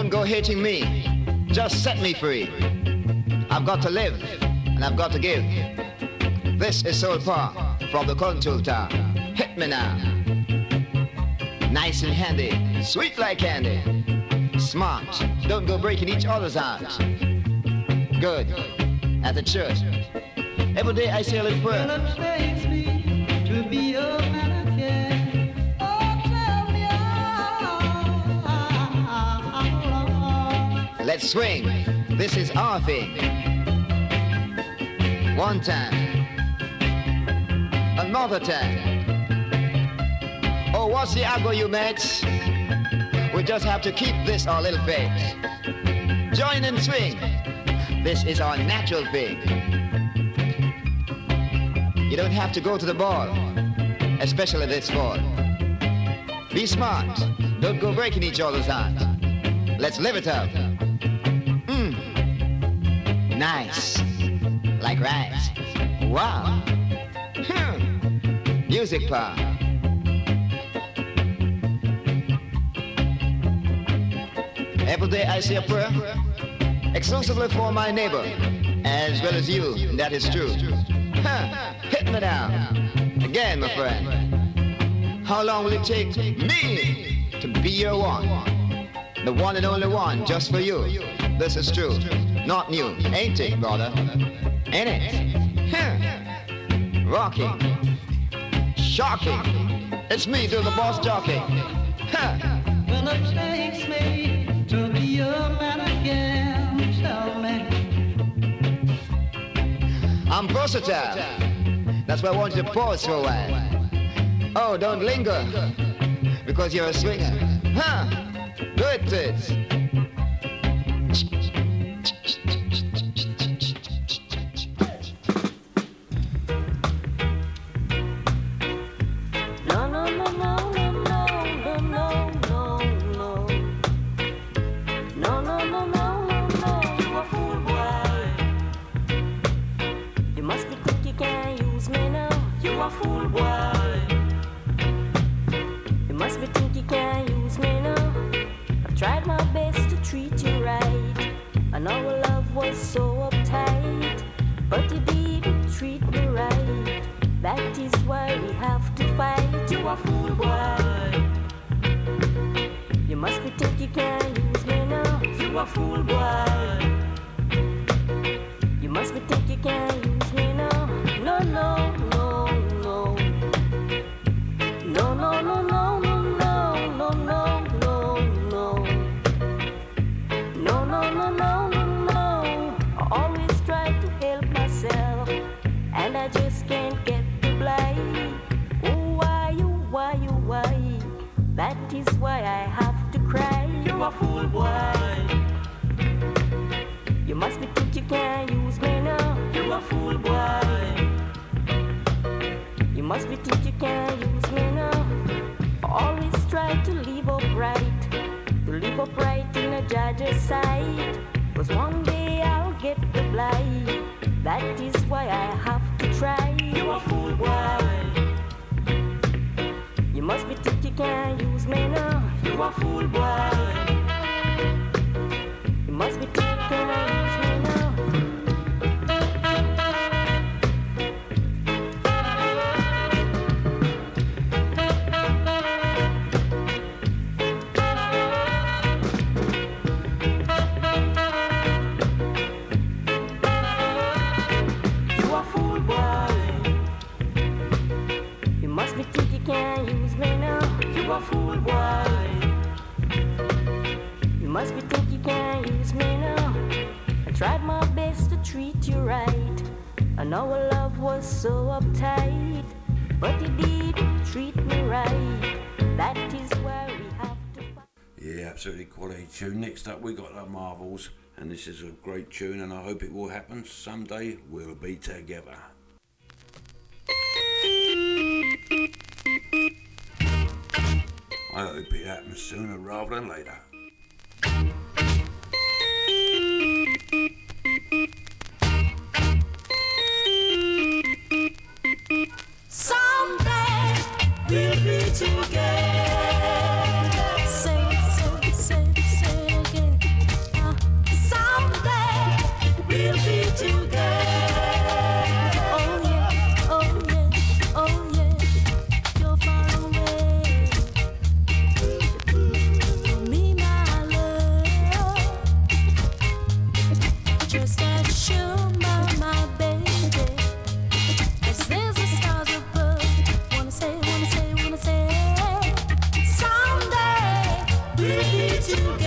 Don't go hating me. Just set me free. I've got to live and I've got to give. This is Soul Power from the Tower. Hit me now. Nice and handy, sweet like candy. Smart, don't go breaking each other's hearts. Good, at the church. Every day I say a little prayer. Let's swing. This is our thing. One time. Another time. Oh, what's the algo, you mates? We just have to keep this our little pace. Join and swing. This is our natural thing. You don't have to go to the ball, especially this fall. Be smart. Don't go breaking each other's hearts. Let's live it up. Nice. Like rice. Wow. Hmm. Music power. Every day I say a prayer, exclusively for my neighbor, as well as you, that is true. Huh. Hit me down. Again, my friend. How long will it take me to be your one? The one and only one, just for you. This is true. Not new, ain't it, brother? Ain't it? Huh. Rocking. Shocking. It's me, do the boss jockey. Huh. Well, it takes me to be a man again. Tell me. I'm versatile. That's why I want you to pause for a while. Oh, don't linger. Because you're a swinger. Huh? Good tits. tune. Next up, we got the Marvels, and this is a great tune, and I hope it will happen. Someday we'll be together. I hope it happens sooner rather than later. you.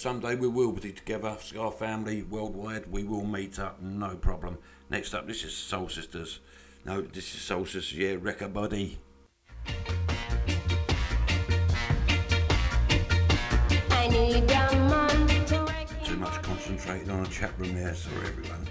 someday we will be together, our family worldwide. We will meet up, no problem. Next up, this is Soul Sisters. No, this is Soul Sisters, yeah, record Buddy. Too much concentrating on a chat room there, sorry everyone.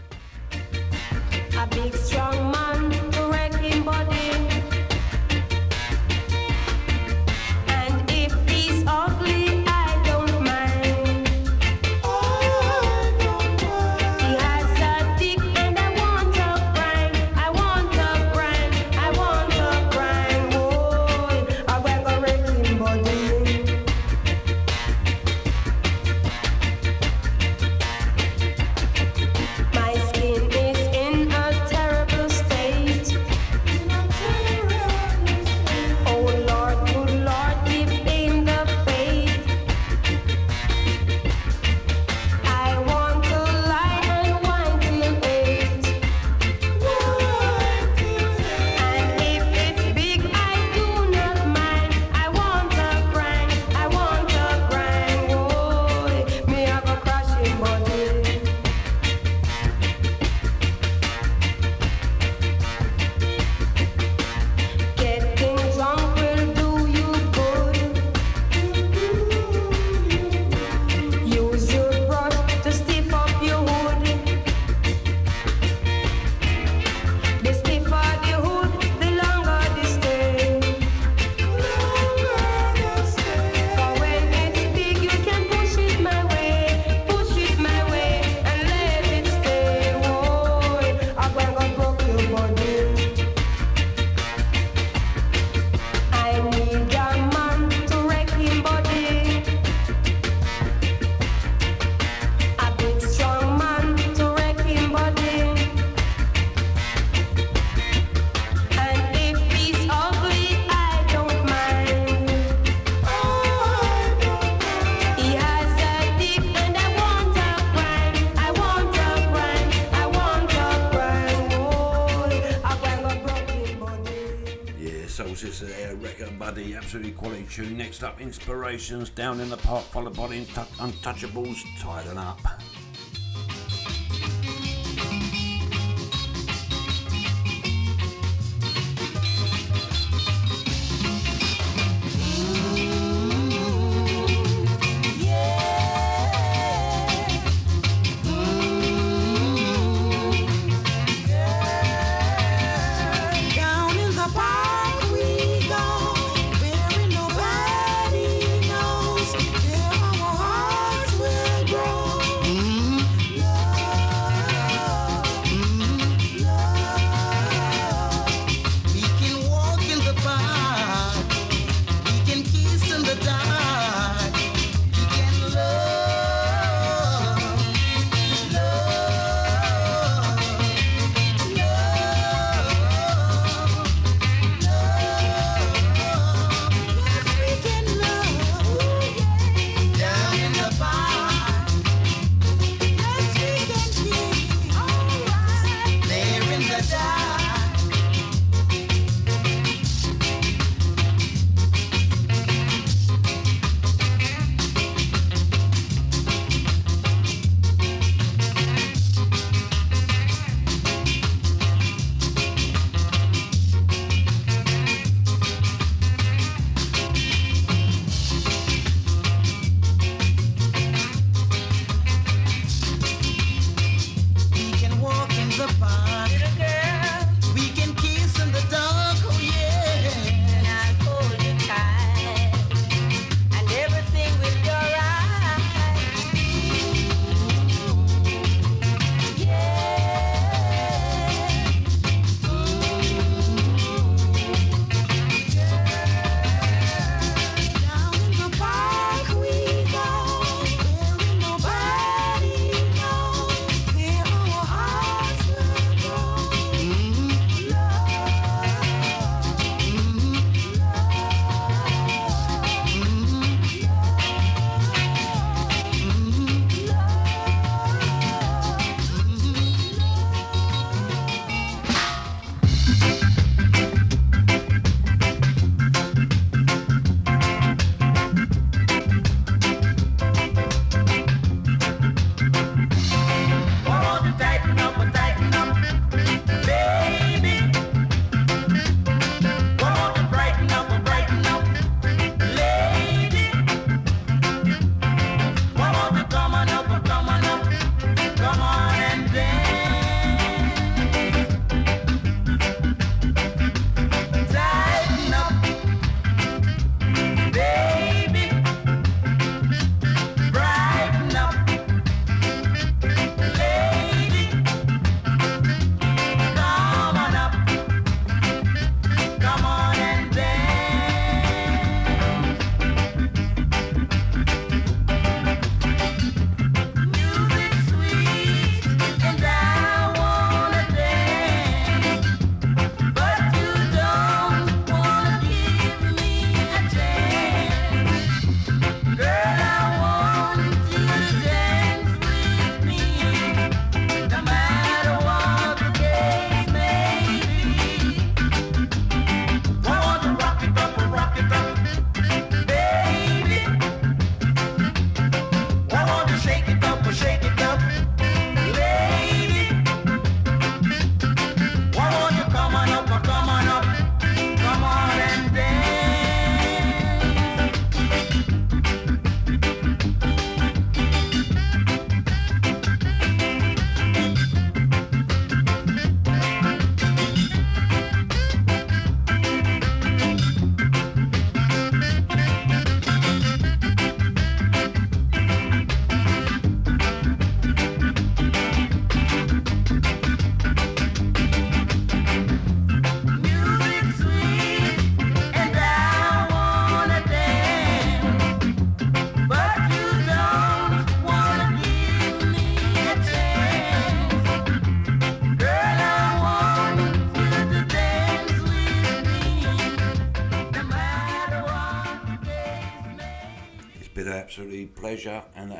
Inspirations, Down in the Park, followed by the Untouchables, Tied Up.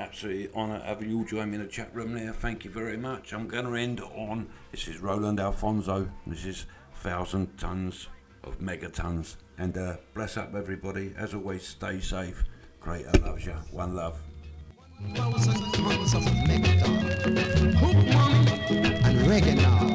absolutely honour having you all join me in the chat room there. Thank you very much. I'm going to end on this is Roland Alphonso. This is thousand tons of megatons. And uh, bless up everybody. As always, stay safe. Creator loves you. One love. Thousand tons of megatons. Hoop mommy and reggae now.